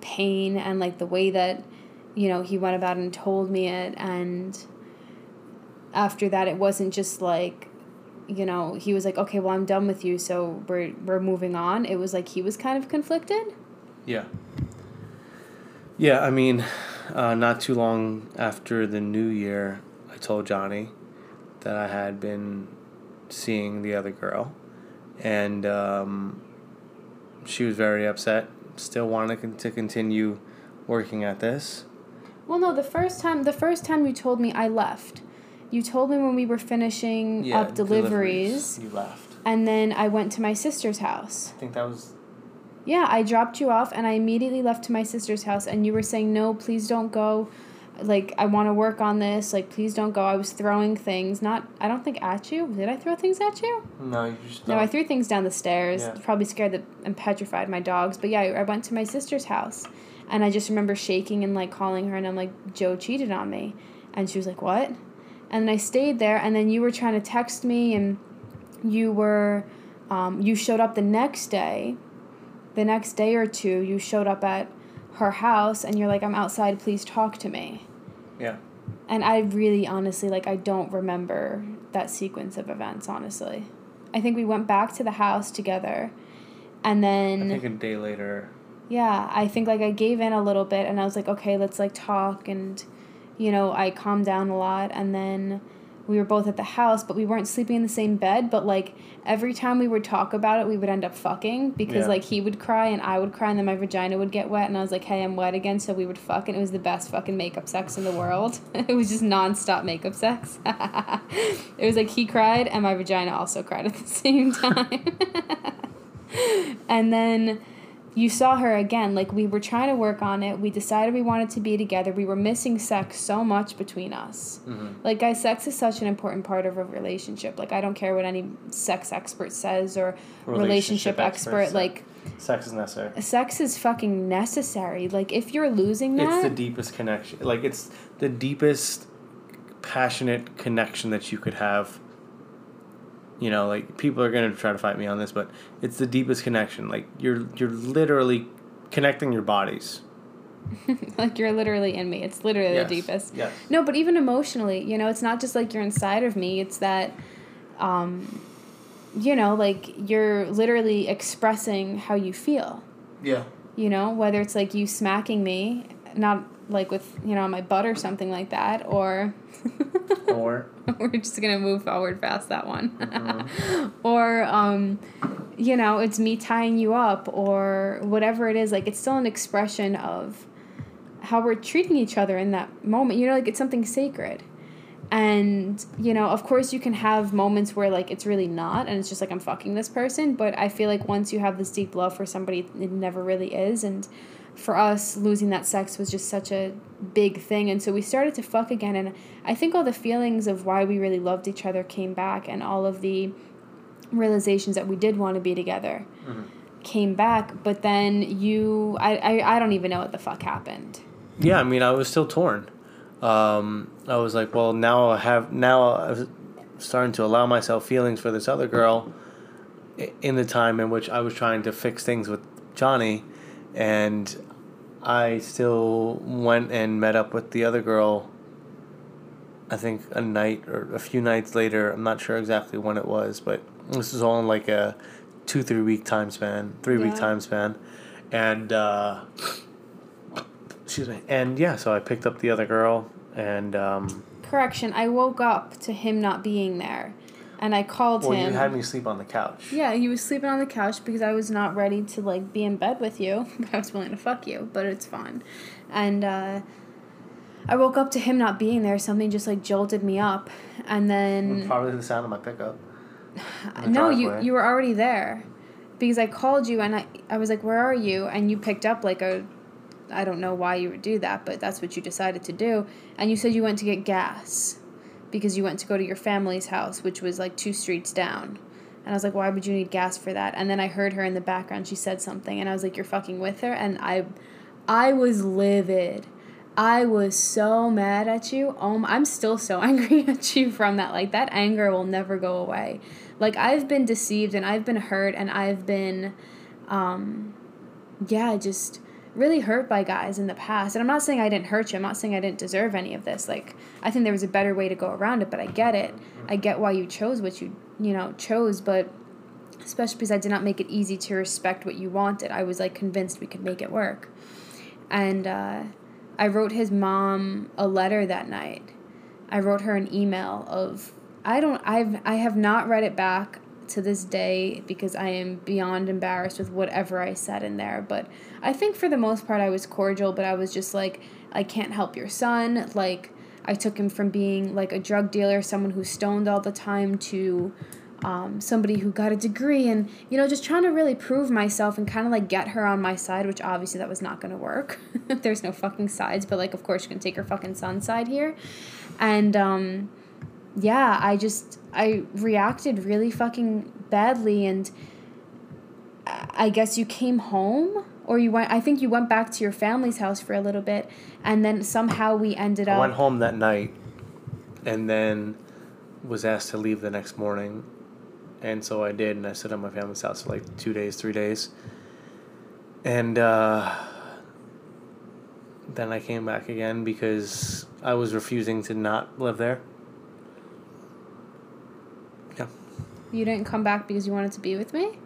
pain and like the way that you know he went about and told me it. And after that it wasn't just like you know he was like okay well i'm done with you so we're we're moving on. It was like he was kind of conflicted Yeah. Yeah, I mean, uh, not too long after the new year, I told Johnny that I had been seeing the other girl, and um, she was very upset. Still wanted to continue working at this. Well, no, the first time the first time you told me I left. You told me when we were finishing Yeah, up deliveries, You left. and then I went to my sister's house. I think that was Yeah, I dropped you off and I immediately left to my sister's house and you were saying, "No, please don't go. Like I want to work on this. Like please don't go." I was throwing things, not I don't think at you. Did I throw things at you? no. You just No, I threw things down the stairs. Yeah. Probably scared the and petrified my dogs. But yeah, I, I went to my sister's house, and I just remember shaking and like calling her, and I'm like, Joe cheated on me, and she was like, what? And then I stayed there, and then you were trying to text me, and you were, um, you showed up the next day, the next day or two, you showed up at her house, and you're like, I'm outside, please talk to me. Yeah. And I really honestly like I don't remember that sequence of events honestly. I think we went back to the house together and then I think a day later. yeah, I think like I gave in a little bit and I was like, okay, let's like talk and you know, I calmed down a lot and then we were both at the house, but we weren't sleeping in the same bed, but like every time we would talk about it, we would end up fucking because Yeah. like he would cry and I would cry and then my vagina would get wet and I was like, "Hey, I'm wet again." So we would fuck and it was the best fucking makeup sex in the world. [LAUGHS] it was just nonstop makeup sex. [LAUGHS] it was like he cried and my vagina also cried at the same [LAUGHS] time. and then you saw her again. Like we were trying to work on it. We decided we wanted to be together. We were missing sex so much between us. Mm-hmm. Like guys, sex is such an important part of a relationship. Like I don't care what any sex expert says or relationship, Relationship expert. experts. Like Sex is necessary. sex is fucking necessary. Like if you're losing that, It's the deepest connection. Like it's the deepest passionate connection that you could have. You know, like people are gonna try to fight me on this, but it's the deepest connection. Like you're you're literally connecting your bodies. [LAUGHS] like you're literally in me. It's literally Yes. the deepest. Yes. No, but even emotionally, you know, it's not just like you're inside of me. It's that, um, you know, like you're literally expressing how you feel. Yeah. You know, whether it's like you smacking me, not like with you know my butt or something like that, or [LAUGHS] Or we're just gonna move forward past that one, Mm-hmm. [LAUGHS] or um, you know, it's me tying you up or whatever it is. Like it's still an expression of how we're treating each other in that moment. You know, like it's something sacred. And, you know, of course you can have moments where like it's really not and it's just like I'm fucking this person, but I feel like once you have this deep love for somebody it never really is and for us losing that sex was just such a big thing and so we started to fuck again and I think all the feelings of why we really loved each other came back and all of the realizations that we did want to be together came back, but then you I, I I don't even know what the fuck happened. yeah, I mean, I was still torn. Um, I was like, well, now I have now I'm starting to allow myself feelings for this other girl. In the time in which I was trying to fix things with Johnny, and I still went and met up with the other girl. I think a night or a few nights later. I'm not sure exactly when it was, but this was all in like a two three week time span, three week time span, and. Uh, excuse me and yeah so i picked up the other girl and um Correction, I woke up to him not being there. And I called well him. you had me sleep on the couch yeah, he was sleeping on the couch because I was not ready to like be in bed with you, [LAUGHS] but I was willing to fuck you, but it's fine. And uh I woke up to him not being there, something just like jolted me up. And then probably the sound of my pickup [SIGHS] no, you you were already there. Because I called you and I I was like, "Where are you?" and you picked up like a I don't know why you would do that, but that's what you decided to do. And you said you went to get gas because you went to go to your family's house, which was like two streets down. And I was like, why would you need gas for that? And then I heard her in the background. She said something, and I was like, you're fucking with her. And I, I was livid. I was so mad at you. Oh, I'm still so [LAUGHS] angry at you from that. Like that anger will never go away. Like I've been deceived and I've been hurt and I've been, um, yeah, just really hurt by guys in the past. And I'm not saying I didn't hurt you. I'm not saying I didn't deserve any of this. Like I think there was a better way to go around it, but I get it. I get why you chose what you, you know, chose, but especially because I did not make it easy to respect what you wanted. I was like convinced we could make it work. And uh I wrote his mom a letter that night. I wrote her an email of I don't I've I have not read it back to this day because I am beyond embarrassed with whatever I said in there, but I think for the most part I was cordial, but I was just like I can't help your son, like I took him from being like a drug dealer, someone who stoned all the time to um, somebody who got a degree and you know just trying to really prove myself and kind of like get her on my side which obviously that was not going to work. [LAUGHS] There's no fucking sides but like of course you can take her fucking son's side here. And um, yeah i just i reacted really fucking badly and i guess you came home or you went i think you went back to your family's house for a little bit and then somehow we ended up. I went home that night, and then was asked to leave the next morning, and so I did, and I stayed at my family's house for like two days, three days, and uh, then I came back again because I was refusing to not live there. Yeah. you didn't come back because you wanted to be with me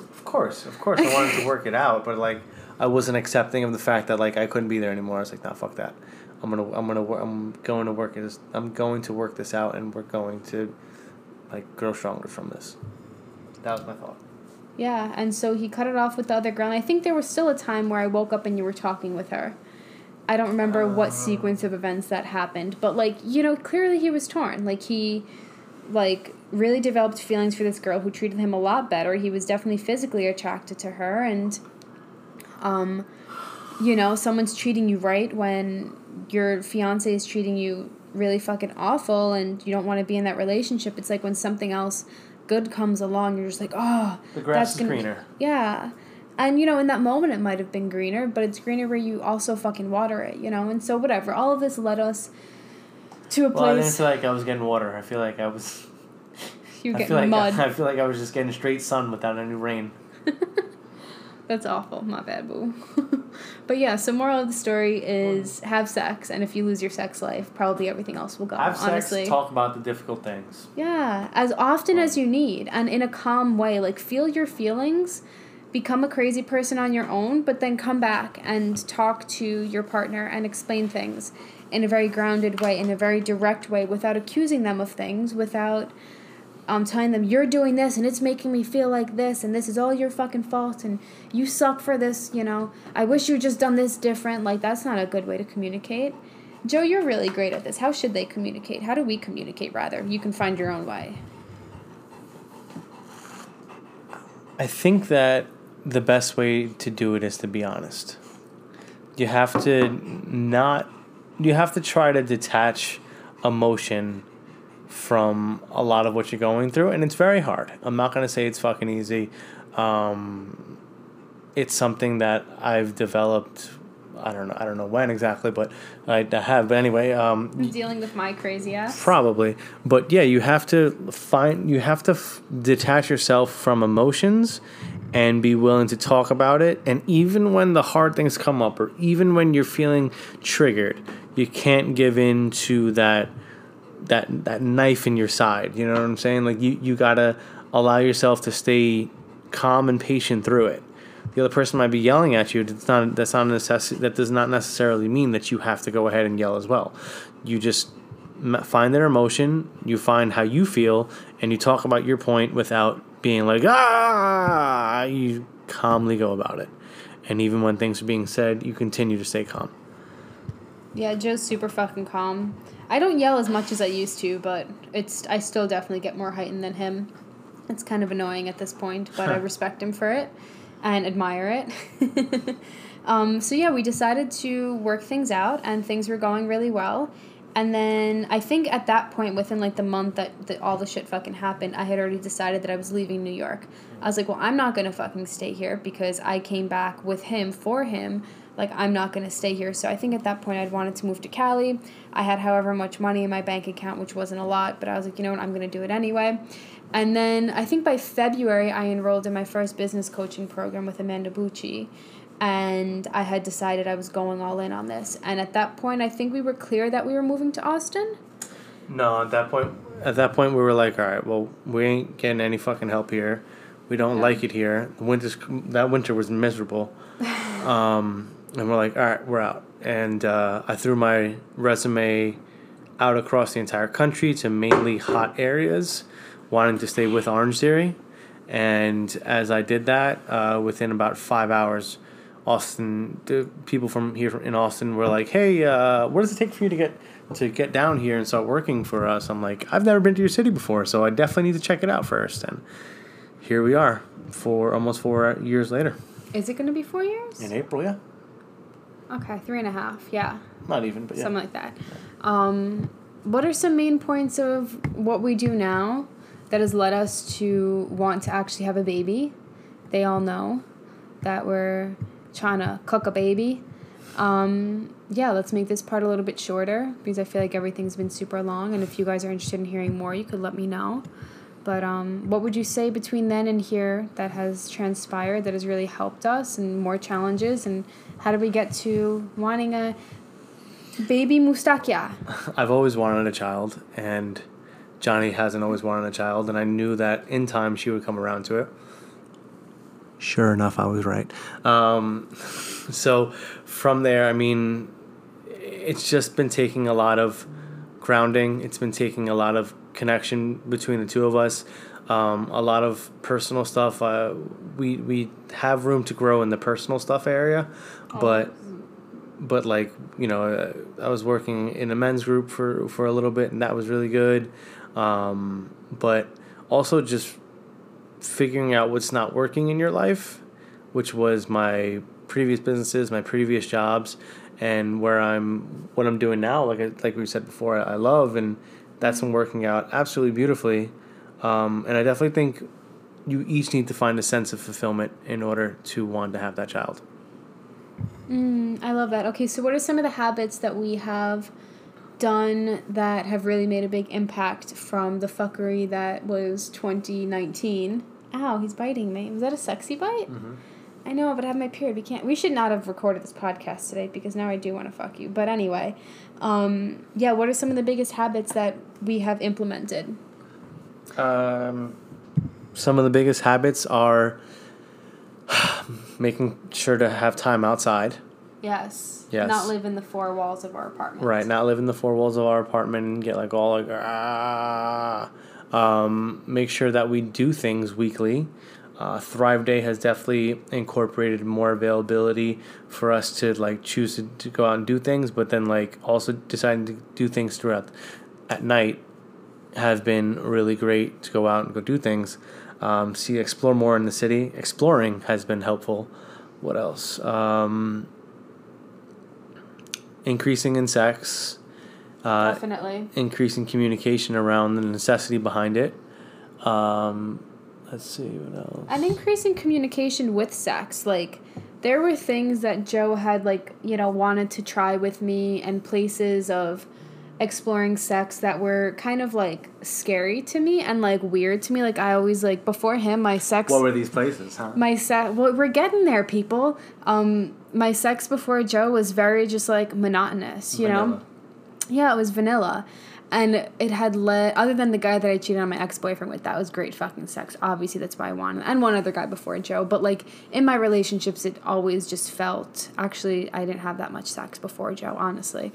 Of course, of course, I wanted to work it out, but like I wasn't accepting of the fact that like I couldn't be there anymore. I was like, nah, fuck that. I'm gonna, I'm gonna, I'm going to work this. I'm going to work this out, and we're going to, like, grow stronger from this. That was my thought. Yeah, and so he cut it off with the other girl. And I think there was still a time where I woke up and you were talking with her. I don't remember what ah. sequence of events that happened, but like, you know, clearly he was torn. Like he like really developed feelings for this girl who treated him a lot better. He was definitely physically attracted to her and um you know, someone's treating you right when your fiance is treating you really fucking awful and you don't want to be in that relationship. It's like when something else good comes along, you're just like, oh, The grass is gonna- greener. Yeah. And you know, in that moment it might have been greener, but it's greener where you also fucking water it, you know? And so whatever. All of this led us to a Well, I didn't feel like I was getting water. I feel like I was. [LAUGHS] you get like mud. [LAUGHS] I feel like I was just getting straight sun without any rain. [LAUGHS] That's awful. My bad, boo. but yeah, so moral of the story is have sex, and if you lose your sex life, probably everything else will go. Have honestly. sex. Talk about the difficult things. Yeah, as often as you need and in a calm way. Like, feel your feelings, become a crazy person on your own, but then come back and talk to your partner and explain things in a very grounded way, in a very direct way, without accusing them of things, without um, telling them, you're doing this and it's making me feel like this and this is all your fucking fault and you suck for this, you know. I wish you just done this different. Like, that's not a good way to communicate. Joe, you're really great at this. How should they communicate? How do we communicate, rather? You can find your own way. I think that the best way to do it is to be honest. You have to not you have to try to detach emotion from a lot of what you're going through and it's very hard. I'm not going to say it's fucking easy. Um, it's something that I've developed I don't know I don't know when exactly but I, I have but anyway um, dealing with my crazy ass. Probably, but yeah, you have to find you have to f- detach yourself from emotions and be willing to talk about it. And even when the hard things come up, or even when you're feeling triggered, you can't give in to that that that knife in your side. You know what I'm saying? Like you you gotta allow yourself to stay calm and patient through it. The other person might be yelling at you. That's not that's not a necessity. That does not necessarily mean that you have to go ahead and yell as well. You just find their emotion. You find how you feel, and you talk about your point without being like ah. You calmly go about it, and even when things are being said, you continue to stay calm. Yeah, Joe's super fucking calm. I don't yell as much as I used to, but it's I still definitely get more heightened than him. It's kind of annoying at this point, but I respect him for it and admire it. [LAUGHS] um, so yeah, we decided to work things out, and things were going really well. And then I think at that point, within like the month that, that all the shit fucking happened, I had already decided that I was leaving New York. I was like, well, I'm not gonna fucking stay here because I came back with him for him. Like, I'm not gonna stay here. So I think at that point, I'd wanted to move to Cali. I had however much money in my bank account, which wasn't a lot, but I was like, you know what, I'm gonna do it anyway. And then I think by February, I enrolled in my first business coaching program with Amanda Bucci and I had decided I was going all in on this. And at that point, I think we were clear that we were moving to Austin. No, at that point, at that point, we were like, all right, well, we ain't getting any fucking help here. We don't Yeah. like it here. The winter's that winter was miserable, [LAUGHS] um, and we're like, all right, we're out. and uh, I threw my resume out across the entire country to mainly hot areas, wanting to stay with Orange Theory. And as I did that, uh, within about five hours, Austin, the people from here in Austin were like, "Hey, uh, what does it take for you to get to get down here and start working for us?" I'm like, "I've never been to your city before, so I definitely need to check it out first. And here we are, for almost four years later. Is it going to be four years? In April, yeah. Okay, three and a half. Yeah, Not even, but yeah. something like that. Um, what are some main points of what we do now that has led us to want to actually have a baby? They all know that we're trying to cook a baby. Um, yeah, let's make this part a little bit shorter because I feel like everything's been super long. And if you guys are interested in hearing more, you could let me know. But um, what would you say between then and here that has transpired that has really helped us and more challenges? And how did we get to wanting a baby mustakia? [LAUGHS] I've always wanted a child, and Johnny hasn't always wanted a child, and I knew that in time she would come around to it. Sure enough, I was right. Um, so from there, I mean, it's just been taking a lot of grounding. It's been taking a lot of connection between the two of us. Um, a lot of personal stuff. Uh, we we have room to grow in the personal stuff area, but but like you know, uh, I was working in a men's group for for a little bit, and that was really good. Um, but also just figuring out what's not working in your life, which was my previous businesses, my previous jobs, and where I'm what I'm doing now. Like I, like we said before, I love, and that's been working out absolutely beautifully. Um, and I definitely think you each need to find a sense of fulfillment in order to want to have that child. Mm, I love that. Okay, so what are some of the habits that we have done that have really made a big impact from the fuckery that was 2019? Ow, he's biting me. Was that a sexy bite? I know, but I have my period. We can't. We should not have recorded this podcast today because now I do want to fuck you. But anyway, um, yeah. What are some of the biggest habits that we have implemented? Um, some of the biggest habits are [SIGHS] making sure to have time outside. Yes. Yes. Not live in the four walls of our apartment. Right, not live in the four walls of our apartment and get like all like ah. Um, make sure that we do things weekly. Uh, Thrive Day has definitely incorporated more availability for us to like choose to, to go out and do things, but then like also deciding to do things throughout at night has been really great to go out and go do things. Um, see, explore more in the city. Exploring has been helpful. What else? Um, increasing in sex, uh, Definitely. increasing communication around the necessity behind it. Um, let's see what else. an increasing communication with sex like there were things that joe had like you know wanted to try with me and places of exploring sex that were kind of like scary to me and like weird to me like i always like before him my sex What were these places, huh? my sex well we're getting there people um my sex before joe was very just like monotonous you know Vanilla. Yeah, it was vanilla. And it had led, other than the guy that I cheated on my ex boyfriend with, that was great fucking sex. Obviously, that's why I wanted, and one other guy before Joe. But like in my relationships, it always just felt. Actually, I didn't have that much sex before Joe, honestly.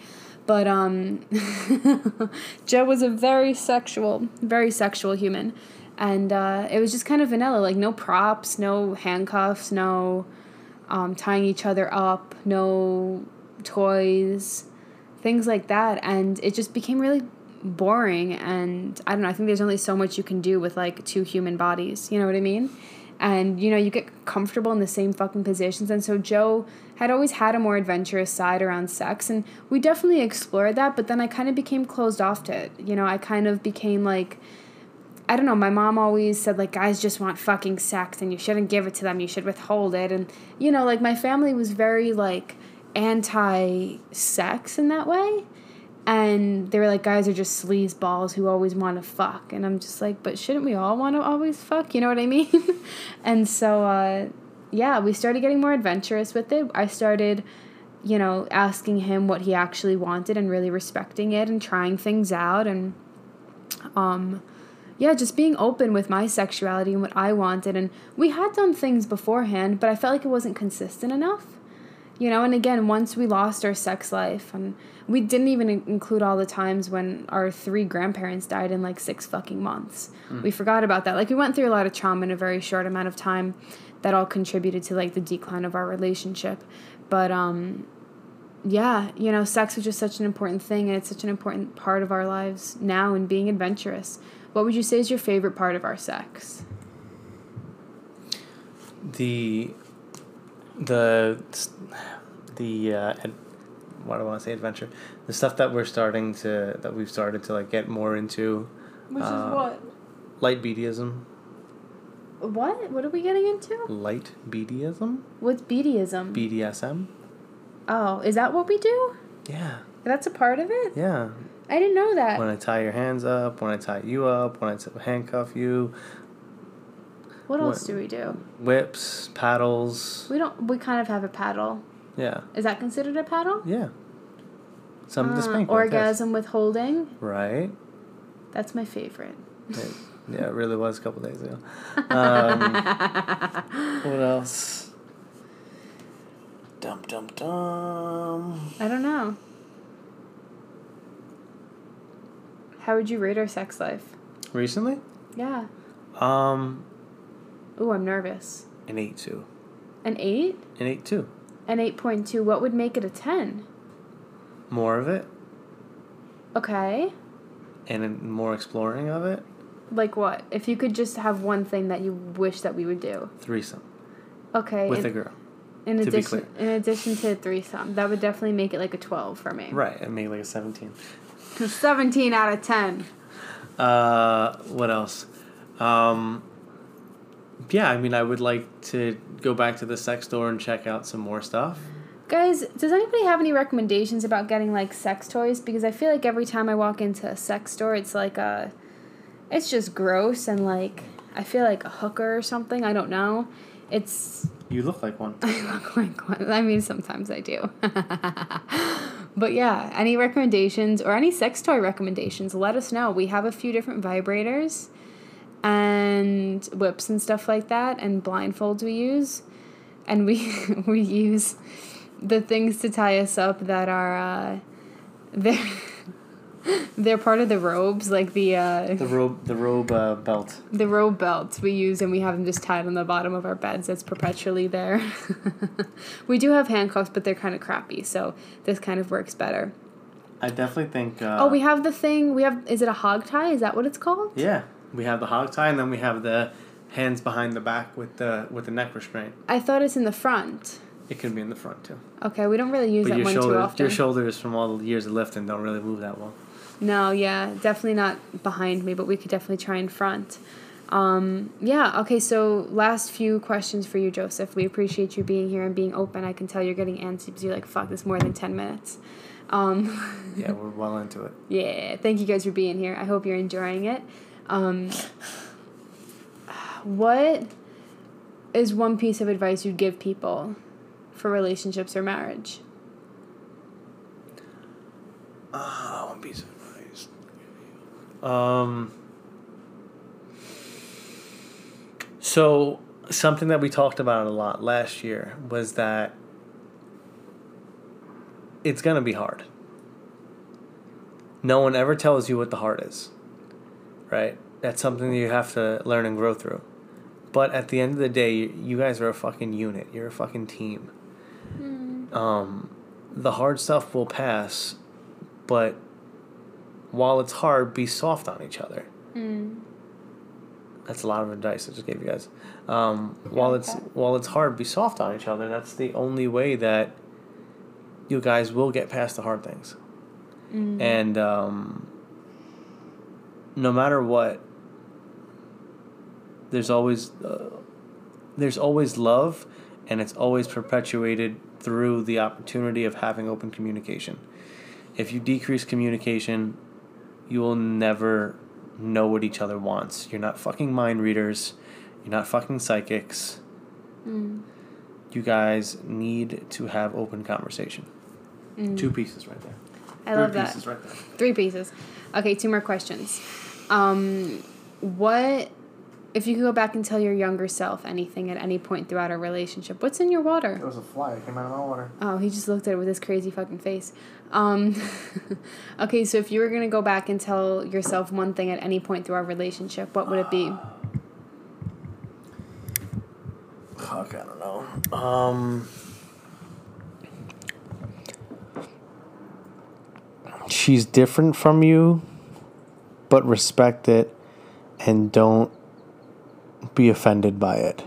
But um, [LAUGHS] Joe was a very sexual, very sexual human, and uh, it was just kind of vanilla. Like no props, no handcuffs, no um, tying each other up, no toys things like that and it just became really boring and i don't know i think there's only so much you can do with like two human bodies you know what i mean? And you know you get comfortable in the same fucking positions and so joe had always had a more adventurous side around sex and we definitely explored that but then i kind of became closed off to it you know? I kind of became like I don't know, my mom always said like guys just want fucking sex and you shouldn't give it to them, you should withhold it and you know, like my family was very like anti sex in that way. And they were like, guys are just sleaze balls who always want to fuck. And I'm just like, but shouldn't we all want to always fuck? You know what I mean? [LAUGHS] and so, uh, yeah, we started getting more adventurous with it. I started, you know, asking him what he actually wanted and really respecting it and trying things out. And, um, yeah, just being open with my sexuality and what I wanted. And we had done things beforehand, but I felt like it wasn't consistent enough. You know, and again, once we lost our sex life, and we didn't even include all the times when our three grandparents died in like six fucking months. We forgot about that. Like, we went through a lot of trauma in a very short amount of time that all contributed to like the decline of our relationship. But, um, yeah, you know, sex is just such an important thing, and it's such an important part of our lives now and being adventurous. What would you say is your favorite part of our sex? the the the uh, ad, what do I want to say adventure the stuff that we're starting to that we've started to like get more into Which Uh, is what? light BDism What? What are we getting into? light BDism What's BDism? BDSM oh, is that what we do? yeah That's a part of it? yeah I didn't know that. when I tie your hands up when I tie you up when I handcuff you what else do we do? whips paddles We don't. We kind of have a paddle. yeah Is that considered a paddle? yeah some Uh, spank orgasm with holding. right That's my favorite. It, yeah, it really was a couple days ago. Um, [LAUGHS] what else? Dum dum dum. I don't know. How would you rate our sex life? Recently, Yeah. um, Ooh, I'm nervous. an eight two, An eight? an eight two. An eight point two. What would make it a ten? More of it, Okay. and more exploring of it. Like what? If you could just have one thing that you wish that we would do. Threesome Okay. with in, a girl. in to be addition, in addition to threesome, that would definitely make it like a twelve for me. Right, and make like a seventeen. [LAUGHS] Seventeen out of ten. Uh, what else? Um, yeah, I mean, I would like to go back to the sex store and check out some more stuff. Guys, does anybody have any recommendations about getting like sex toys? Because I feel like every time I walk into a sex store, it's like a, it's just gross and like I feel like a hooker or something. I don't know. It's You look like one. [LAUGHS] I look like one. I mean, sometimes I do. [LAUGHS] but yeah, any recommendations or any sex toy recommendations? Let us know. We have a few different vibrators, and whips and stuff like that, and blindfolds we use, and we [LAUGHS] we use the things to tie us up that are uh, they're [LAUGHS] they're part of the robes, like the uh, The robe, the robe uh, belt. the robe belts we use and we have them just tied on the bottom of our beds that's perpetually there. [LAUGHS] We do have handcuffs but they're kind of crappy so this kind of works better. I definitely think. Uh, oh we have the thing we have is it a hog tie? Is that what it's called? Yeah, we have the hog tie, and then we have the hands behind the back with the with the neck restraint. i thought it's in the front It can be in the front too. okay we don't really use But that one too shoulders, often your shoulders from all the years of lifting don't really move that well. no yeah definitely not behind me but we could definitely try in front um, yeah okay so last few questions for you joseph we appreciate you being here and being open i can tell you're getting antsy because you're like fuck this more than 10 minutes um, Yeah, we're well into it. [LAUGHS] Yeah, thank you guys for being here. I hope you're enjoying it. Um, what is one piece of advice you'd give people for relationships or marriage? Ah, one piece of advice. Um. So something that we talked about a lot last year was that it's gonna be hard. No one ever tells you what the heart is, right? That's something that you have to learn and grow through. But at the end of the day, you guys are a fucking unit. You're a fucking team. Um, the hard stuff will pass, but while it's hard, be soft on each other. That's a lot of advice I just gave you guys. Um, while it's while it's hard, be soft on each other. That's the only way that you guys will get past the hard things. And um, no matter what, there's always uh, there's always love, and it's always perpetuated through the opportunity of having open communication. If you decrease communication, you will never know what each other wants. You're not fucking mind readers. You're not fucking psychics. You guys need to have open conversation. Two pieces right there. I love that. right there. Three pieces. Okay, two more questions. Um, what If you could go back and tell your younger self anything at any point throughout a relationship, what's in your water? It was a fly. It came out of my water. Oh, he just looked at it with his crazy fucking face. Um, [LAUGHS] okay, so if you were gonna go back and tell yourself one thing at any point through our relationship, what would it be? Fuck, I don't know. Um, she's different from you, but respect it and don't be offended by it.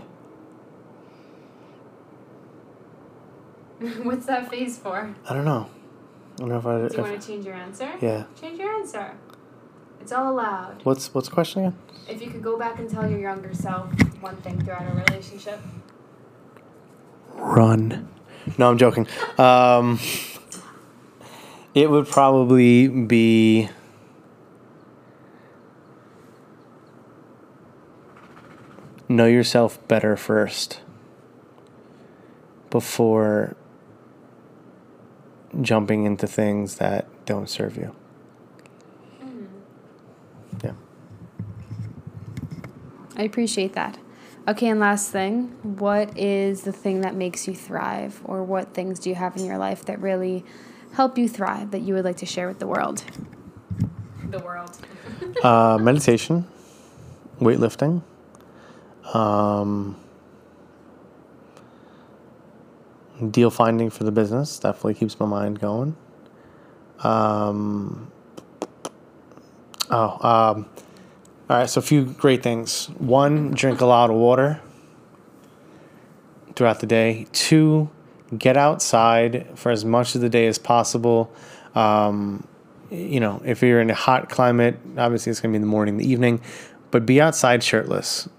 [LAUGHS] What's that face for? I don't know. I don't know if I. Do you want to change your answer? yeah. Change your answer. It's all allowed. What's what's the question again? If you could go back and tell your younger self one thing throughout a relationship. Run. No, I'm joking. Um, it would probably be. Know yourself better first before jumping into things that don't serve you. Yeah. I appreciate that. Okay, and last thing, what is the thing that makes you thrive, or what things do you have in your life that really help you thrive that you would like to share with the world? The world. [LAUGHS] Uh, meditation, weightlifting, um, deal finding for the business definitely keeps my mind going. Um, oh, um, all right. So a few great things. One, drink a lot of water throughout the day. Two, get outside for as much of the day as possible. Um, you know, if you're in a hot climate, obviously it's going to be in the morning, the evening, but be outside shirtless.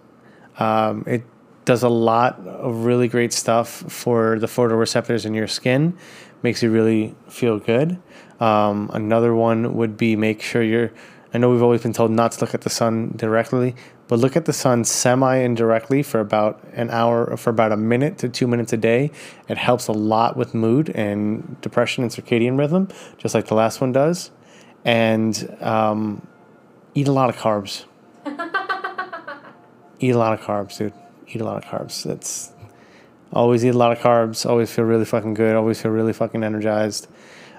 Um, it does a lot of really great stuff for the photoreceptors in your skin, makes you really feel good. Um, another one would be make sure you're, I know we've always been told not to look at the sun directly, but look at the sun semi indirectly for about an hour, for about a minute to two minutes a day. It helps a lot with mood and depression and circadian rhythm, just like the last one does. And um, eat a lot of carbs. Eat a lot of carbs, dude. Eat a lot of carbs. That's always eat a lot of carbs. Always feel really fucking good. Always feel really fucking energized.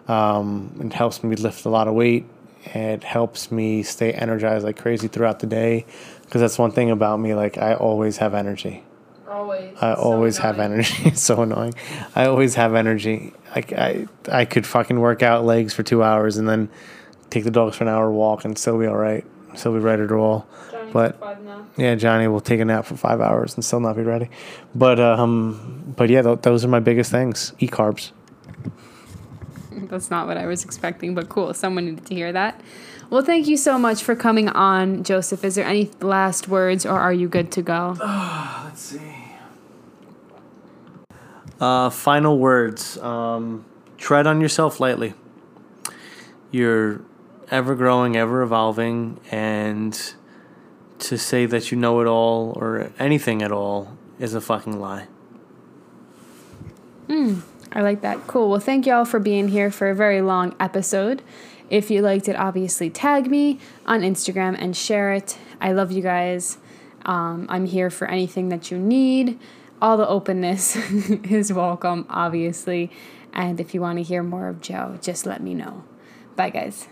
Um, it helps me lift a lot of weight. It helps me stay energized like crazy throughout the day. Because that's one thing about me. Like I always have energy. Always. I always have energy. [LAUGHS] it's so annoying. I always have energy. Like I, I could fucking work out legs for two hours and then take the dogs for an hour walk and still be all right. Still be ready to roll. But yeah, Johnny will take a nap for five hours and still not be ready. But um, but yeah, th- those are my biggest things. Eat carbs. [LAUGHS] That's not what I was expecting, but cool. Someone needed to hear that. Well, thank you so much for coming on, Joseph. Is there any last words, or are you good to go? Oh, [SIGHS] Let's see. Uh, final words. Um, tread on yourself lightly. You're ever growing, ever evolving, and to say that you know it all or anything at all is a fucking lie. I like that. Cool. Well, thank you all for being here for a very long episode. If you liked it, obviously tag me on Instagram and share it. I love you guys. Um, I'm here for anything that you need. All the openness [LAUGHS] is welcome, obviously. And if you want to hear more of Joe, just let me know. Bye, guys.